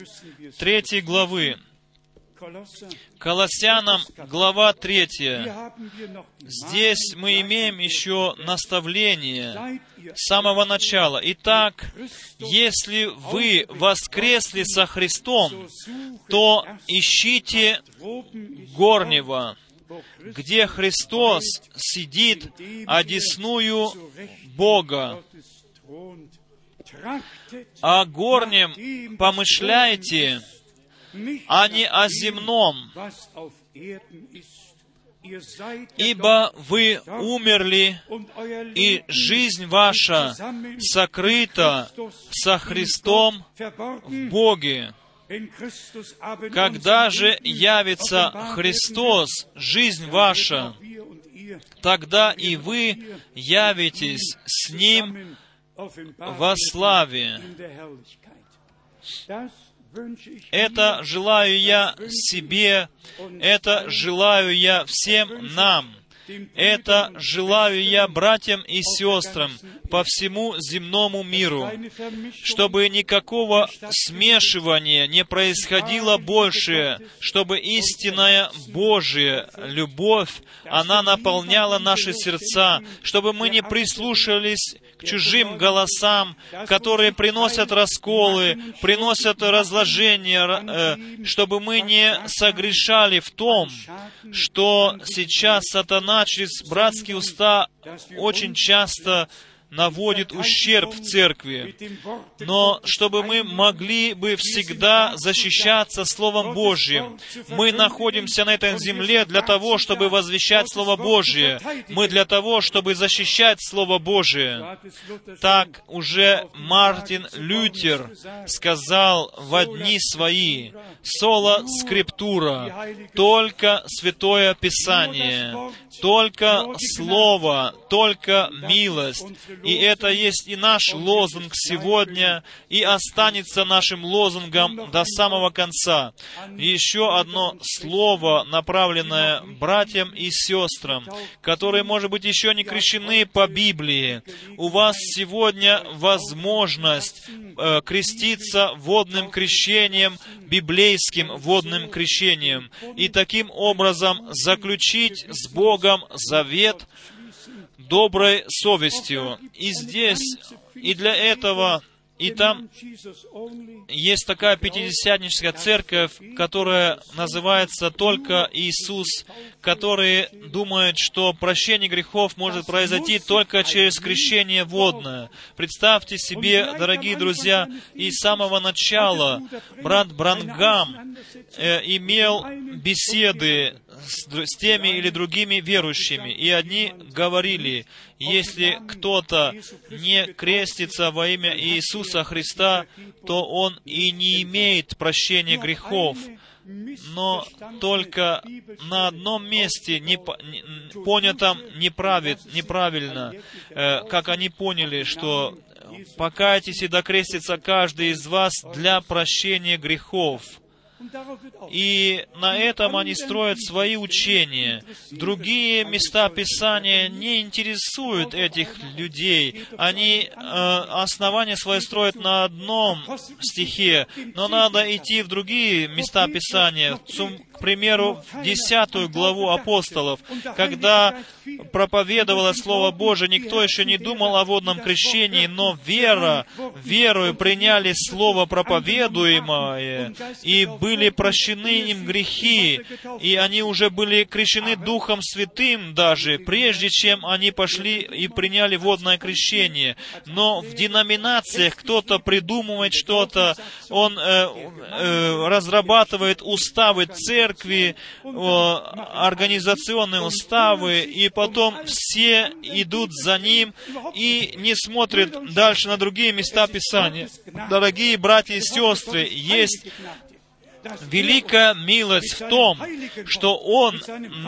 S1: третьей главы, Колоссянам, глава 3. Здесь мы имеем еще наставление с самого начала. Итак, если вы воскресли со Христом, то ищите горнего, где Христос сидит одесную Бога. О горнем помышляйте, а не о земном, ибо вы умерли, и жизнь ваша сокрыта со Христом в Боге. Когда же явится Христос, жизнь ваша, тогда и вы явитесь с Ним во славе. Это желаю я себе, это желаю я всем нам. Это желаю я братьям и сестрам по всему земному миру, чтобы никакого смешивания не происходило больше, чтобы истинная Божия любовь, она наполняла наши сердца, чтобы мы не прислушались к чужим голосам, которые приносят расколы, приносят разложение, э, чтобы мы не согрешали в том, что сейчас сатана через братские уста очень часто наводит ущерб в церкви, но чтобы мы могли бы всегда защищаться Словом Божьим. Мы находимся на этой земле для того, чтобы возвещать Слово Божье. Мы для того, чтобы защищать Слово Божие. Так уже Мартин Лютер сказал в дни свои, «Соло скриптура, только Святое Писание, только Слово, только милость, и это есть и наш лозунг сегодня, и останется нашим лозунгом до самого конца. еще одно слово, направленное братьям и сестрам, которые, может быть, еще не крещены по Библии. У вас сегодня возможность э, креститься водным крещением, библейским водным крещением, и таким образом заключить с Богом завет, доброй совестью. И здесь, и для этого и там есть такая пятидесятническая церковь, которая называется только Иисус, которые думают, что прощение грехов может произойти только через крещение водное. Представьте себе, дорогие друзья, и с самого начала брат Брангам э, имел беседы с, с теми или другими верующими, и они говорили, если кто-то не крестится во имя Иисуса Христа, то он и не имеет прощения грехов. Но только на одном месте, не, не, понятом неправит, неправильно, э, как они поняли, что покайтесь и докрестится каждый из вас для прощения грехов. И на этом они строят свои учения. Другие места Писания не интересуют этих людей. Они э, основания свои строят на одном стихе, но надо идти в другие места Писания, к примеру, десятую главу апостолов, когда проповедовало Слово Божие, никто еще не думал о водном крещении, но вера, верою приняли Слово проповедуемое, и были прощены им грехи, и они уже были крещены Духом Святым даже, прежде чем они пошли и приняли водное крещение. Но в деноминациях кто-то придумывает что-то, он э, э, разрабатывает уставы церкви, э, организационные уставы, и потом все идут за ним и не смотрят дальше на другие места Писания. Дорогие братья и сестры, есть великая милость в том, что Он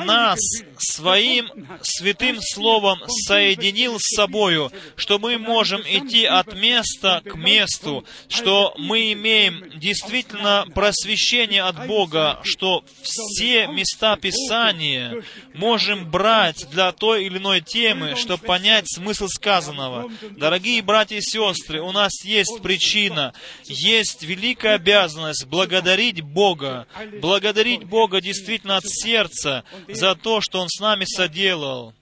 S1: нас своим святым словом соединил с собою, что мы можем идти от места к месту, что мы имеем действительно просвещение от Бога, что все места Писания можем брать для той или иной темы, чтобы понять смысл сказанного. Дорогие братья и сестры, у нас есть причина, есть великая обязанность благодарить Бога, благодарить Бога действительно от сердца за то, что Он с нами соделал.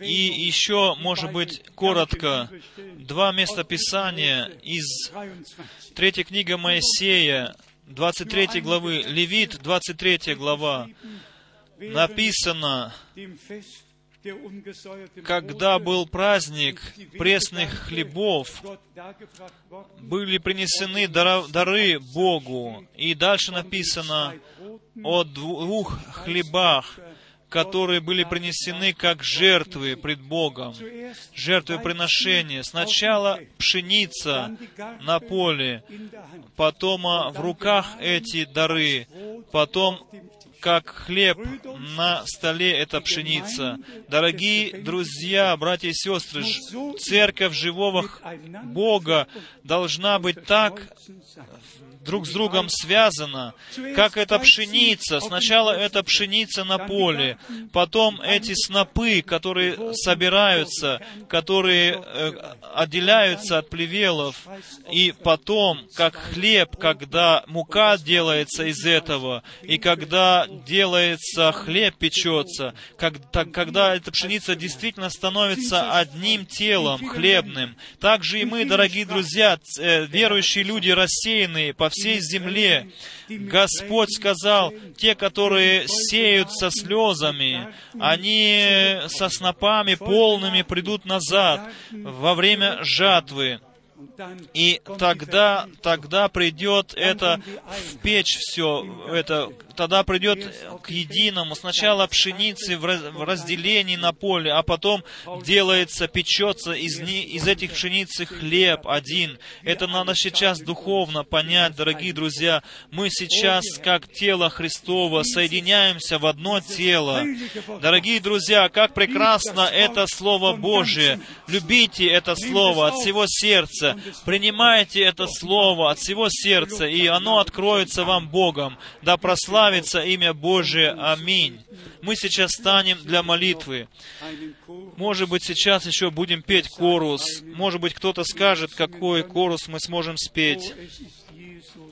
S1: И еще, может быть, коротко, два места Писания из третьей книги Моисея, 23 главы, Левит, 23 глава, написано, когда был праздник пресных хлебов, были принесены дары Богу. И дальше написано о двух хлебах, которые были принесены как жертвы пред Богом, жертвы приношения. Сначала пшеница на поле, потом в руках эти дары, потом как хлеб на столе эта пшеница. Дорогие друзья, братья и сестры, церковь живого Бога должна быть так друг с другом связана, как эта пшеница. Сначала эта пшеница на поле, потом эти снопы, которые собираются, которые э, отделяются от плевелов, и потом, как хлеб, когда мука делается из этого, и когда делается хлеб, печется, когда эта пшеница действительно становится одним телом хлебным. Также и мы, дорогие друзья, э, верующие люди, рассеянные по всей земле. Господь сказал, те, которые сеют со слезами, они со снопами полными придут назад во время жатвы. И тогда, тогда придет это в печь все, это тогда придет к единому. Сначала пшеницы в разделении на поле, а потом делается, печется из, из этих пшеницы хлеб один. Это надо сейчас духовно понять, дорогие друзья. Мы сейчас, как тело Христово, соединяемся в одно тело. Дорогие друзья, как прекрасно это Слово Божие. Любите это Слово от всего сердца. Принимайте это Слово от всего сердца, и оно откроется вам Богом. Да прославится славится имя Божие. Аминь. Мы сейчас станем для молитвы. Может быть, сейчас еще будем петь корус. Может быть, кто-то скажет, какой корус мы сможем спеть.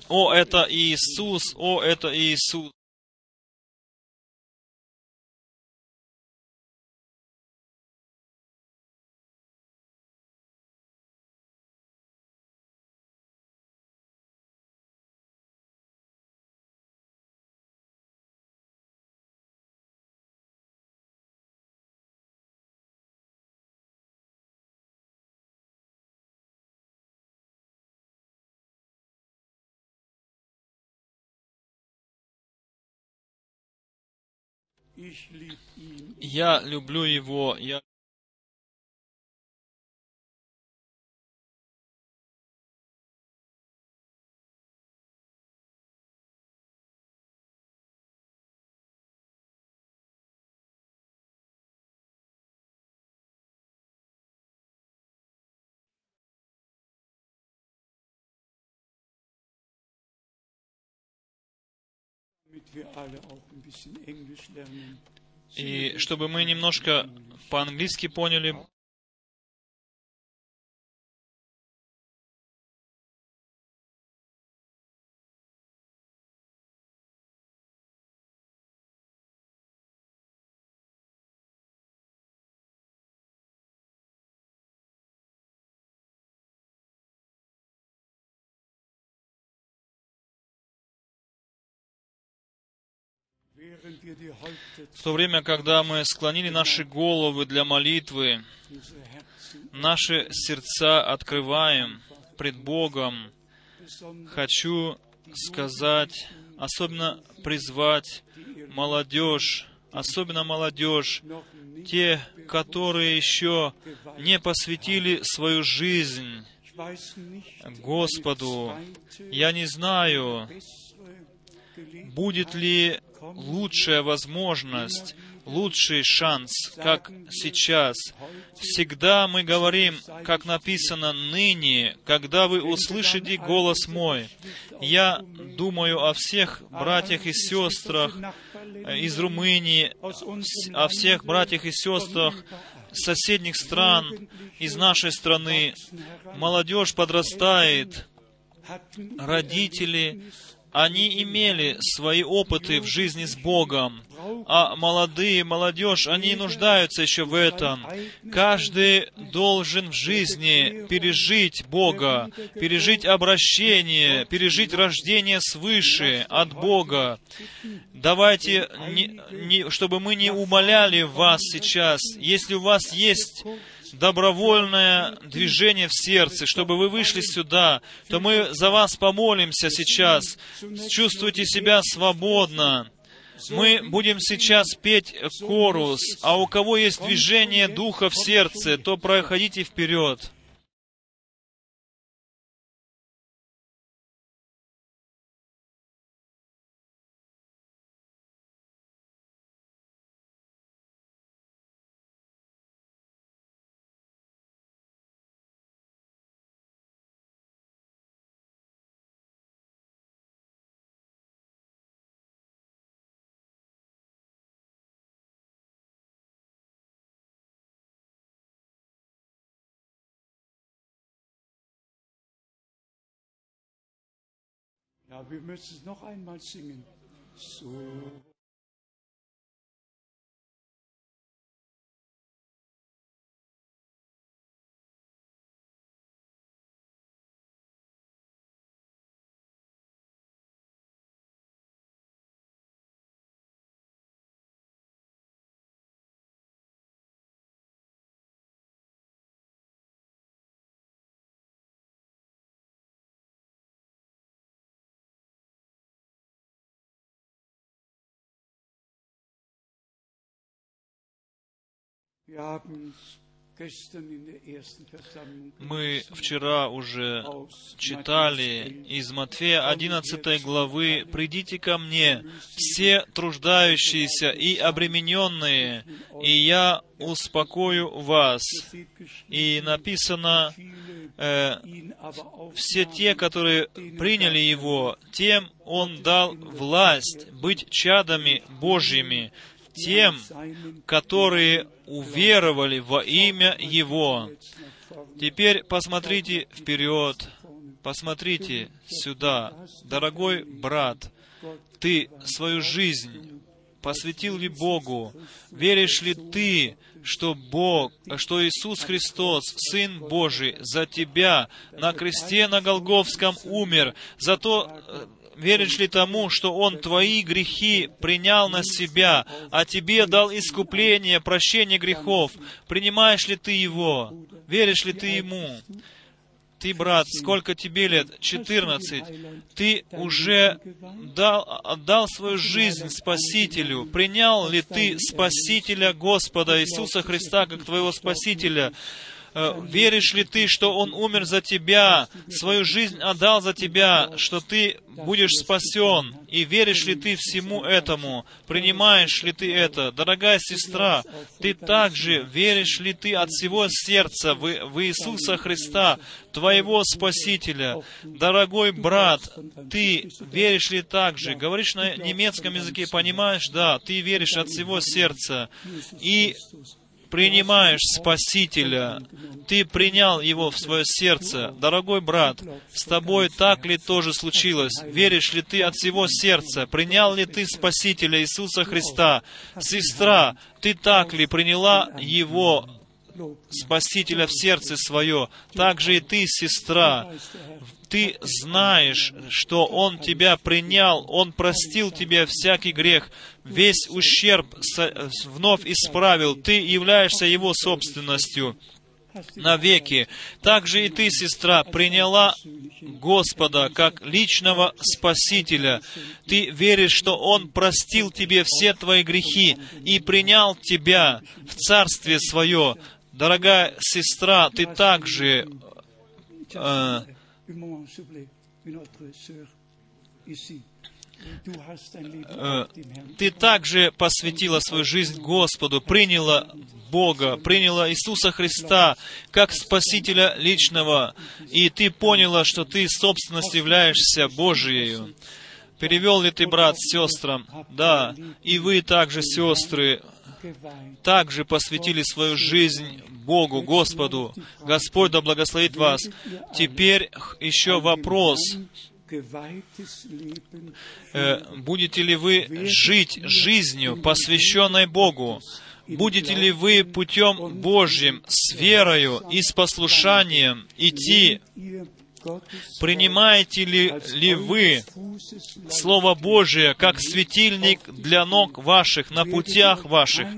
S1: О, это Иисус! О, это Иисус! Я люблю его. Я И чтобы мы немножко по-английски поняли, В то время, когда мы склонили наши головы для молитвы, наши сердца открываем пред Богом, хочу сказать, особенно призвать молодежь, особенно молодежь, те, которые еще не посвятили свою жизнь Господу. Я не знаю, будет ли лучшая возможность, лучший шанс, как сейчас. Всегда мы говорим, как написано ныне, когда вы услышите голос мой. Я думаю о всех братьях и сестрах из Румынии, о всех братьях и сестрах соседних стран, из нашей страны. Молодежь подрастает, родители они имели свои опыты в жизни с Богом, а молодые, молодежь, они нуждаются еще в этом. Каждый должен в жизни пережить Бога, пережить обращение, пережить рождение свыше от Бога. Давайте, не, не, чтобы мы не умоляли вас сейчас, если у вас есть добровольное движение в сердце, чтобы вы вышли сюда, то мы за вас помолимся сейчас. Чувствуйте себя свободно. Мы будем сейчас петь корус, а у кого есть движение духа в сердце, то проходите вперед.
S2: Ja, wir müssen es noch einmal singen. So.
S1: Мы вчера уже читали из Матфея 11 главы «Придите ко мне, все труждающиеся и обремененные, и я успокою вас». И написано, э, все те, которые приняли Его, тем Он дал власть быть чадами Божьими, тем, которые уверовали во имя Его. Теперь посмотрите вперед, посмотрите сюда. Дорогой брат, ты свою жизнь посвятил ли Богу? Веришь ли ты, что Бог, что Иисус Христос, Сын Божий, за тебя на кресте на Голговском умер, за то, веришь ли тому, что Он твои грехи принял на себя, а тебе дал искупление, прощение грехов? Принимаешь ли ты Его? Веришь ли ты Ему? Ты, брат, сколько тебе лет? 14. Ты уже дал, отдал свою жизнь Спасителю. Принял ли ты Спасителя Господа Иисуса Христа как твоего Спасителя? Э, веришь ли ты, что Он умер за тебя, свою жизнь отдал за тебя, что ты будешь спасен? И веришь ли ты всему этому? Принимаешь ли ты это? Дорогая сестра, ты также веришь ли ты от всего сердца в, в Иисуса Христа, твоего Спасителя? Дорогой брат, ты веришь ли также? Говоришь на немецком языке, понимаешь? Да, ты веришь от всего сердца. И принимаешь Спасителя, ты принял Его в свое сердце. Дорогой брат, с тобой так ли тоже случилось? Веришь ли ты от всего сердца? Принял ли ты Спасителя Иисуса Христа? Сестра, ты так ли приняла Его Спасителя в сердце свое, так же и ты, сестра, ты знаешь, что Он тебя принял, Он простил тебе всякий грех, весь ущерб вновь исправил, ты являешься Его собственностью навеки. Также и ты, сестра, приняла Господа как личного Спасителя. Ты веришь, что Он простил тебе все твои грехи и принял тебя в Царствие Свое. Дорогая сестра, ты также Э, ты также посвятила свою жизнь Господу, приняла Бога, приняла Иисуса Христа как Спасителя личного, и ты поняла, что ты собственность являешься Божией. Перевел ли ты, брат, сестрам? Да. И вы также, сестры, также посвятили свою жизнь Богу, Господу. Господь да благословит вас. Теперь еще вопрос. Э, будете ли вы жить жизнью, посвященной Богу? Будете ли вы путем Божьим, с верою и с послушанием идти Принимаете ли, ли вы Слово Божие как светильник для ног ваших, на путях ваших?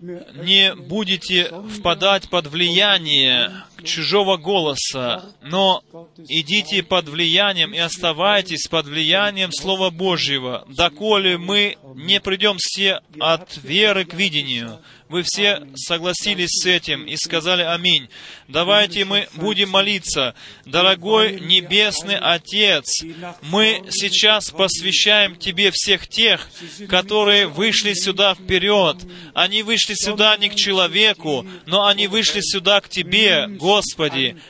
S1: Не будете впадать под влияние чужого голоса, но идите под влиянием и оставайтесь под влиянием Слова Божьего, доколе мы не придем все от веры к видению. Вы все согласились с этим и сказали «Аминь». Давайте мы будем молиться. Дорогой Небесный Отец, мы сейчас посвящаем Тебе всех тех, которые вышли сюда вперед. Они вышли сюда не к человеку, но они вышли сюда к Тебе, Господи.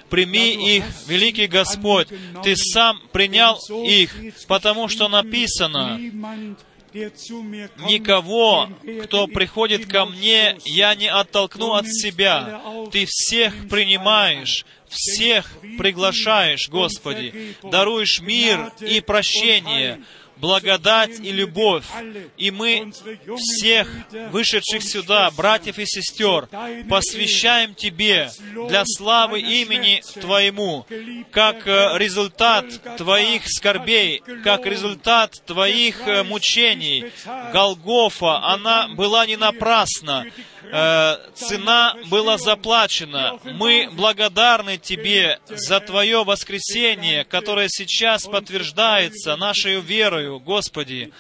S1: Прими их, великий Господь. Ты сам принял их, потому что написано, Никого, кто приходит ко мне, я не оттолкну от себя. Ты всех принимаешь, всех приглашаешь, Господи. Даруешь мир и прощение, благодать и любовь. И мы всех вышедших сюда, братьев и сестер, посвящаем Тебе для славы имени Твоему, как э, результат Твоих скорбей, как результат Твоих э, мучений. Голгофа, она была не напрасна. Э, цена была заплачена. Мы благодарны Тебе за Твое воскресение, которое сейчас подтверждается нашей верою, Господи.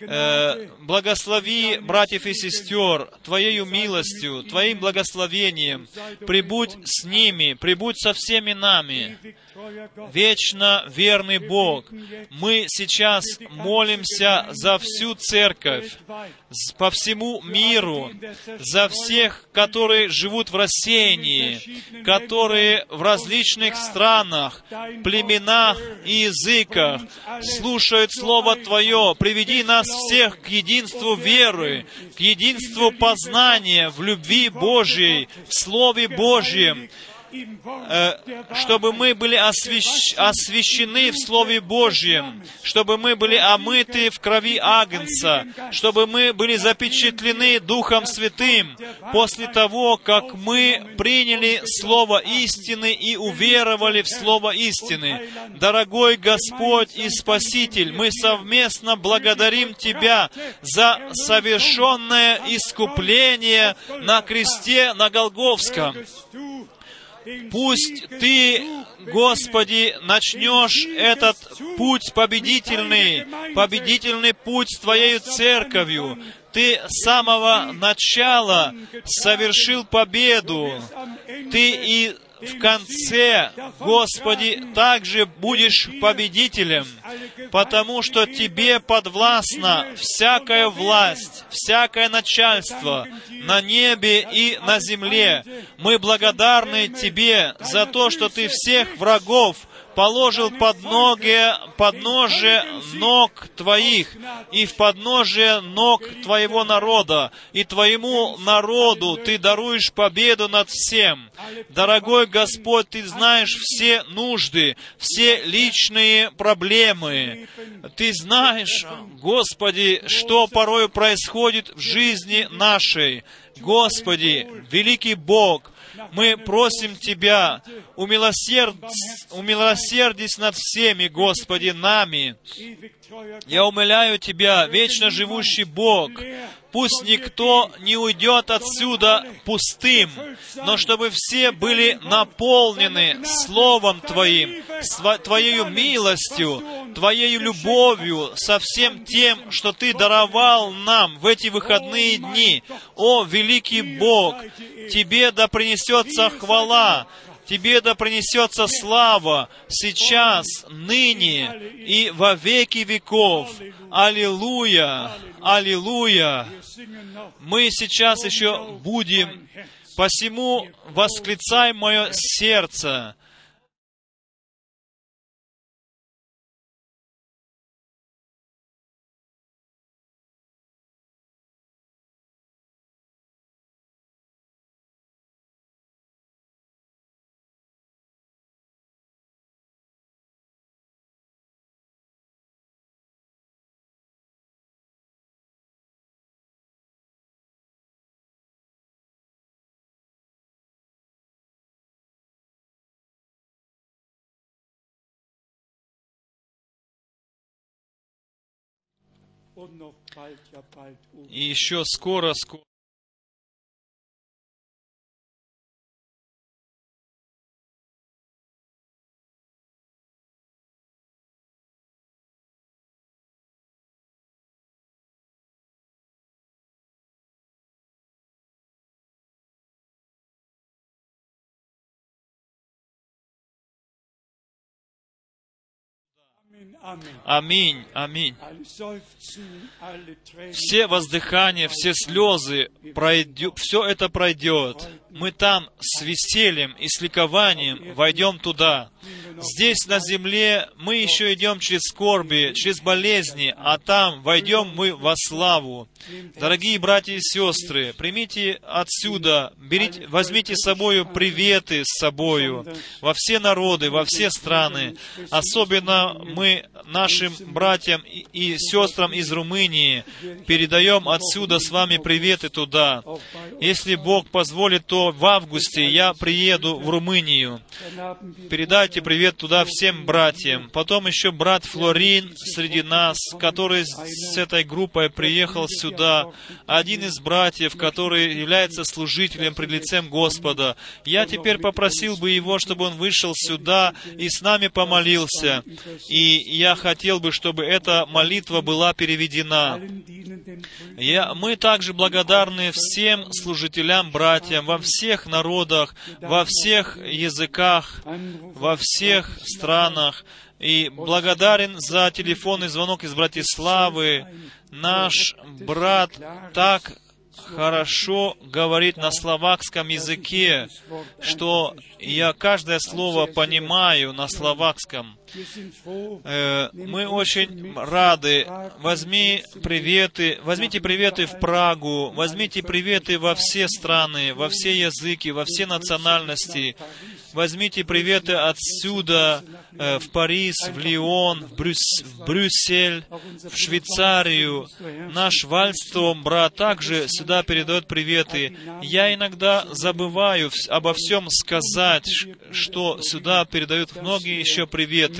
S1: Э, благослови братьев и сестер Твоею милостью, Твоим благословением. Прибудь с ними, прибудь со всеми нами вечно верный Бог. Мы сейчас молимся за всю церковь, по всему миру, за всех, которые живут в рассеянии, которые в различных странах, племенах и языках слушают Слово Твое. Приведи нас всех к единству веры, к единству познания в любви Божьей, в Слове Божьем, чтобы мы были освящ... освящены в Слове Божьем, чтобы мы были омыты в крови Агнца, чтобы мы были запечатлены Духом Святым после того, как мы приняли Слово истины и уверовали в Слово истины. Дорогой Господь и Спаситель, мы совместно благодарим Тебя за совершенное искупление на кресте на Голговском. Пусть Ты, Господи, начнешь этот путь победительный, победительный путь с Твоей Церковью. Ты с самого начала совершил победу. Ты и в конце, Господи, также будешь победителем, потому что Тебе подвластна всякая власть, всякое начальство на небе и на земле. Мы благодарны Тебе за то, что Ты всех врагов положил под ноги, подножие ног Твоих и в подножие ног Твоего народа, и Твоему народу Ты даруешь победу над всем. Дорогой Господь, Ты знаешь все нужды, все личные проблемы. Ты знаешь, Господи, что порой происходит в жизни нашей. Господи, великий Бог, мы просим Тебя, умилосерд... умилосердись над всеми, Господи, нами. Я умоляю Тебя, вечно живущий Бог, пусть никто не уйдет отсюда пустым, но чтобы все были наполнены Словом Твоим, Твоей милостью, Твоей любовью, со всем тем, что Ты даровал нам в эти выходные дни. О, великий Бог, Тебе да принесется хвала, Тебе да принесется слава сейчас, ныне и во веки веков. Аллилуйя! Аллилуйя! Мы сейчас еще будем, посему восклицай мое сердце. И еще скоро, скоро. Аминь, аминь. Все воздыхания, все слезы, пройдет, все это пройдет. Мы там с весельем и с ликованием войдем туда. Здесь на земле мы еще идем через скорби, через болезни, а там войдем мы во славу. Дорогие братья и сестры, примите отсюда, берите, возьмите с собою приветы с собою во все народы, во все страны. Особенно мы нашим братьям и сестрам из Румынии передаем отсюда с вами приветы туда. Если Бог позволит, то в августе я приеду в Румынию. Передайте привет туда всем братьям. Потом еще брат Флорин среди нас, который с этой группой приехал сюда. Один из братьев, который является служителем пред лицем Господа. Я теперь попросил бы его, чтобы он вышел сюда и с нами помолился. И я хотел бы, чтобы эта молитва была переведена. Я, мы также благодарны всем служителям, братьям во всех народах, во всех языках, во всех странах. И благодарен за телефонный звонок из Братиславы. Наш брат так хорошо говорит на словакском языке, что я каждое слово понимаю на словакском. Э, мы очень рады. Возьми приветы, возьмите приветы в Прагу, возьмите приветы во все страны, во все языки, во все национальности. Возьмите приветы отсюда, э, в Париж, в Лион, в, Брюс, в Брюссель, в Швейцарию. Наш Вальстром брат также сюда передает приветы. Я иногда забываю обо всем сказать, что сюда передают многие еще приветы.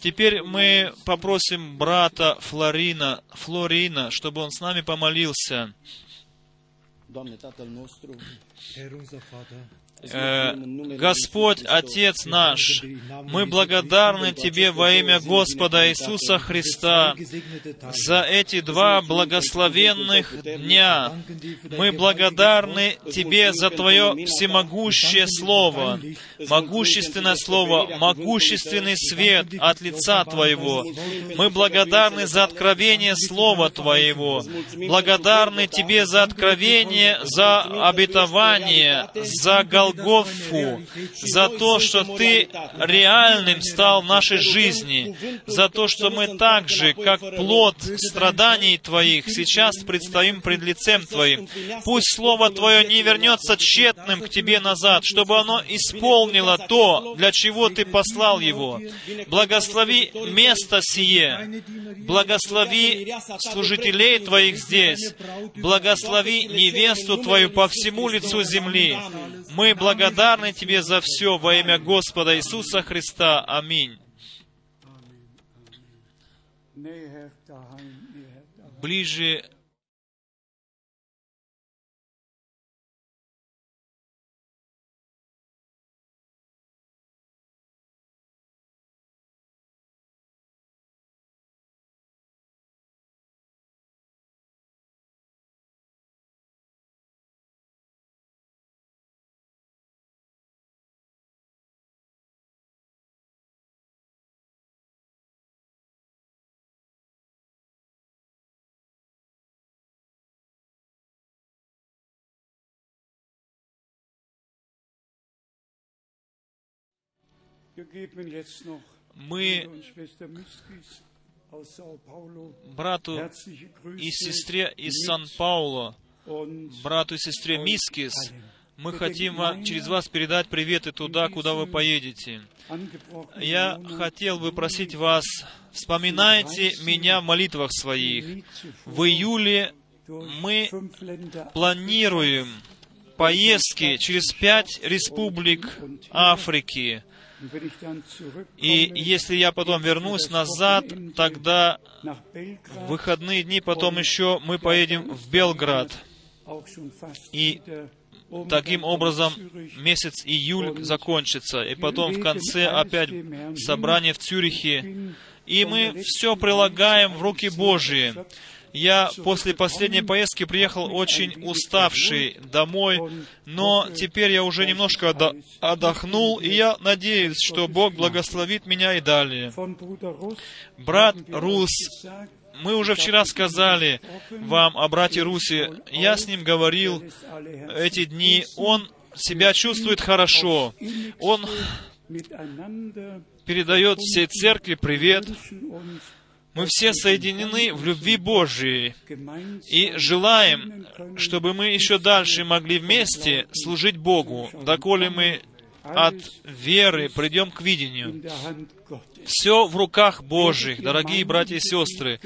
S1: Теперь мы попросим брата Флорина, Флорина, чтобы он с нами помолился. Э, Господь, Отец наш, мы благодарны Тебе во имя Господа Иисуса Христа за эти два благословенных дня. Мы благодарны Тебе за Твое всемогущее Слово, могущественное Слово, могущественный свет от лица Твоего. Мы благодарны за откровение Слова Твоего, благодарны Тебе за откровение, за обетование, за гол Голгофу, за то, что Ты реальным стал в нашей жизни, за то, что мы так же, как плод страданий Твоих, сейчас предстоим пред лицем Твоим. Пусть Слово Твое не вернется тщетным к Тебе назад, чтобы оно исполнило то, для чего Ты послал его. Благослови место сие, благослови служителей Твоих здесь, благослови невесту Твою по всему лицу земли. Мы благодарны Тебе за все во имя Господа Иисуса Христа. Аминь. Ближе мы брату и сестре из Сан-Пауло, брату и сестре Мискис, мы хотим вам, через вас передать приветы туда, куда вы поедете. Я хотел бы просить вас, вспоминайте меня в молитвах своих. В июле мы планируем поездки через пять республик Африки. И если я потом вернусь назад, тогда в выходные дни потом еще мы поедем в Белград. И Таким образом, месяц июль закончится, и потом в конце опять собрание в Цюрихе. И мы все прилагаем в руки Божьи. Я после последней поездки приехал очень уставший домой, но теперь я уже немножко отдохнул, и я надеюсь, что Бог благословит меня и далее. Брат Рус, мы уже вчера сказали вам о брате Русе. Я с ним говорил эти дни. Он себя чувствует хорошо. Он передает всей церкви привет. Мы все соединены в любви Божией и желаем, чтобы мы еще дальше могли вместе служить Богу, доколе мы от веры придем к видению. Все в руках Божьих, дорогие братья и сестры.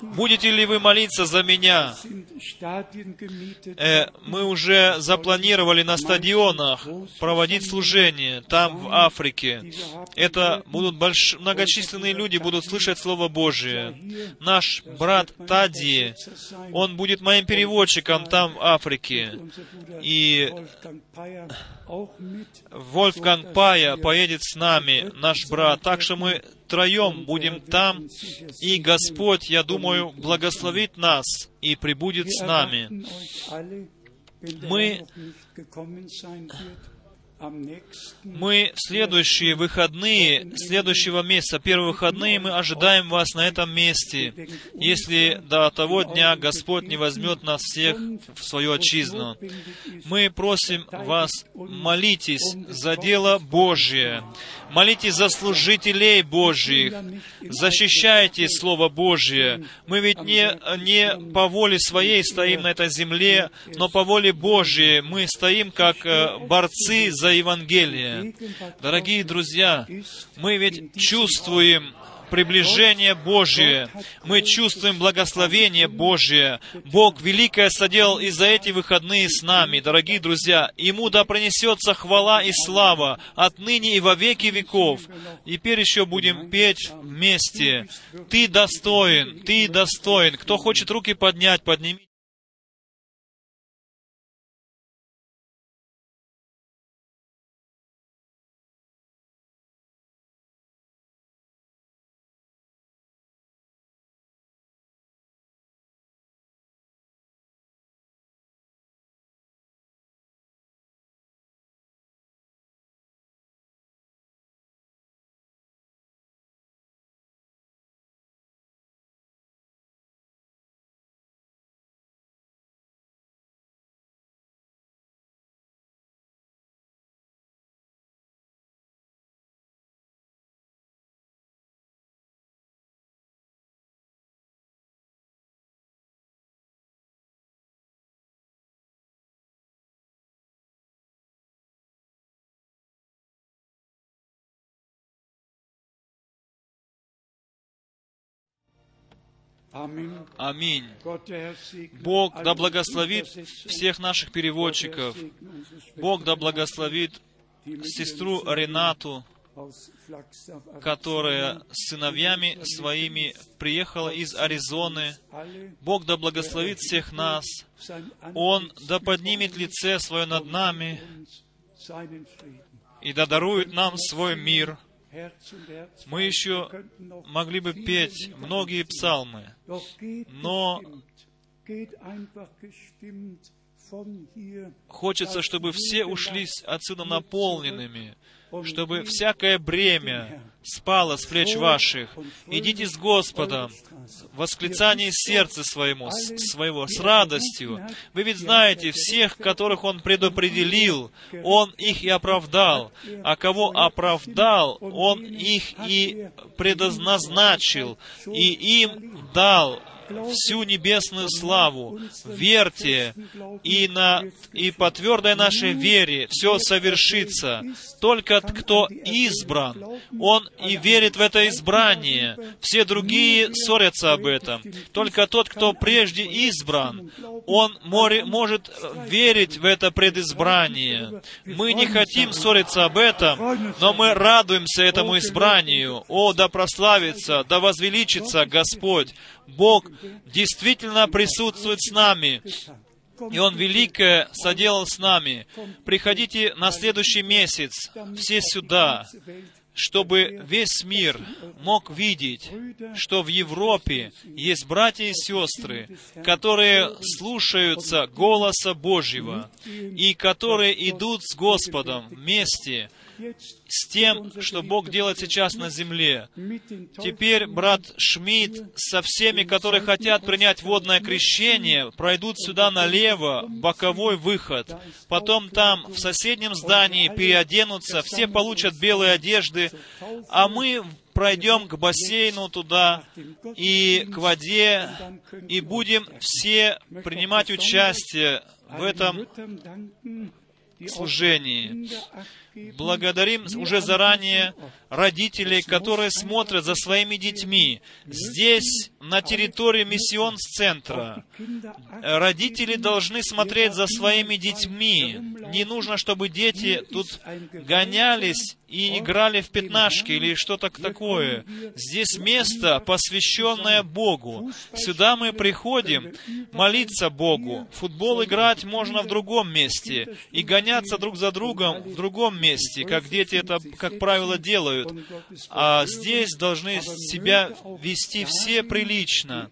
S1: Будете ли вы молиться за меня? Э, мы уже запланировали на стадионах проводить служение там, в Африке. Это будут больш... многочисленные люди, будут слышать Слово Божие. Наш брат Тади, он будет моим переводчиком там, в Африке. И. Вольфганг Пая поедет с нами, наш брат. Так что мы троем будем там, и Господь, я думаю, благословит нас и прибудет с нами. Мы- Мы в следующие выходные следующего месяца, первые выходные, мы ожидаем вас на этом месте, если до того дня Господь не возьмет нас всех в свою отчизну. Мы просим вас, молитесь за дело Божье, молитесь за служителей Божьих, защищайте Слово Божье. Мы ведь не, не по воле своей стоим на этой земле, но по воле Божьей мы стоим как э, борцы за Евангелие. Дорогие друзья, мы ведь чувствуем приближение Божье. Мы чувствуем благословение Божье. Бог великое соделал и за эти выходные с нами, дорогие друзья. Ему да принесется хвала и слава отныне и во веки веков. Теперь еще будем петь вместе. Ты достоин, ты достоин. Кто хочет руки поднять, поднимите. Аминь. Бог да благословит всех наших переводчиков. Бог да благословит сестру Ренату, которая с сыновьями своими приехала из Аризоны. Бог да благословит всех нас. Он да поднимет лице свое над нами и да дарует нам свой мир. Мы еще могли бы петь многие псалмы, Но- Хочется, чтобы все ушли отсюда наполненными, чтобы всякое бремя спало с плеч ваших. Идите с Господом в восклицании сердца своему, своего, с радостью. Вы ведь знаете, всех, которых Он предопределил, Он их и оправдал. А кого оправдал, Он их и предназначил, и им дал всю небесную славу. Верьте, и, на, и по твердой нашей вере все совершится. Только кто избран, он и верит в это избрание. Все другие ссорятся об этом. Только тот, кто прежде избран, он море- может верить в это предизбрание. Мы не хотим ссориться об этом, но мы радуемся этому избранию. О, да прославится, да возвеличится Господь. Бог действительно присутствует с нами, и Он великое соделал с нами. Приходите на следующий месяц все сюда, чтобы весь мир мог видеть, что в Европе есть братья и сестры, которые слушаются голоса Божьего и которые идут с Господом вместе с тем, что Бог делает сейчас на земле. Теперь брат Шмидт со всеми, которые хотят принять водное крещение, пройдут сюда налево, боковой выход. Потом там, в соседнем здании, переоденутся, все получат белые одежды, а мы пройдем к бассейну туда и к воде, и будем все принимать участие в этом служении. Благодарим уже заранее родителей, которые смотрят за своими детьми. Здесь, на территории миссион-центра, родители должны смотреть за своими детьми. Не нужно, чтобы дети тут гонялись и играли в пятнашки или что-то такое. Здесь место, посвященное Богу. Сюда мы приходим молиться Богу. Футбол играть можно в другом месте и гоняться друг за другом в другом месте, как дети это, как правило, делают. А здесь должны себя вести все прилично.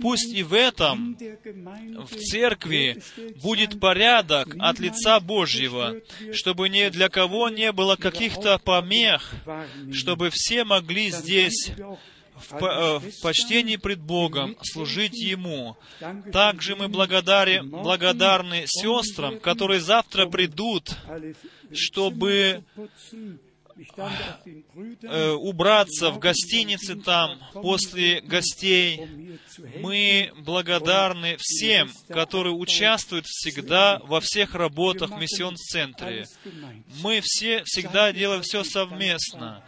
S1: Пусть и в этом, в церкви, будет порядок от лица Божьего, чтобы ни для кого не было каких-то помех, чтобы все могли здесь в, э, в почтении пред Богом служить Ему. Также мы благодари, благодарны сестрам, которые завтра придут, чтобы э, убраться в гостинице там после гостей. Мы благодарны всем, которые участвуют всегда во всех работах в миссион-центре. Мы все всегда делаем все совместно.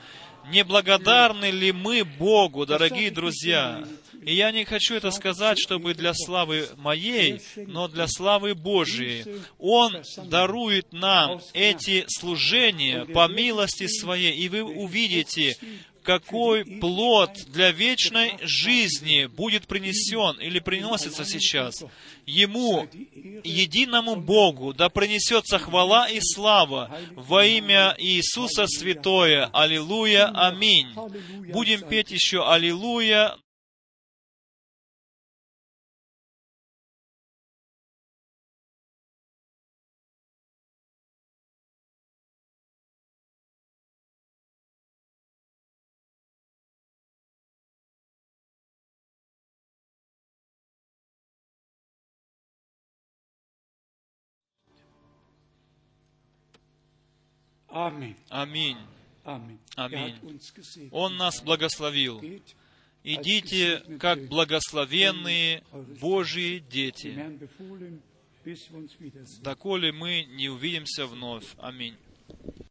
S1: Не благодарны ли мы Богу, дорогие друзья? И я не хочу это сказать, чтобы для славы моей, но для славы Божией. Он дарует нам эти служения по милости своей, и вы увидите, какой плод для вечной жизни будет принесен или приносится сейчас. Ему, единому Богу, да принесется хвала и слава во имя Иисуса Святое. Аллилуйя, аминь. Будем петь еще Аллилуйя. Аминь.
S2: Uns gesegnet.
S1: Он нас благословил. Идите, как благословенные Божьи дети, доколе мы не увидимся вновь. Аминь.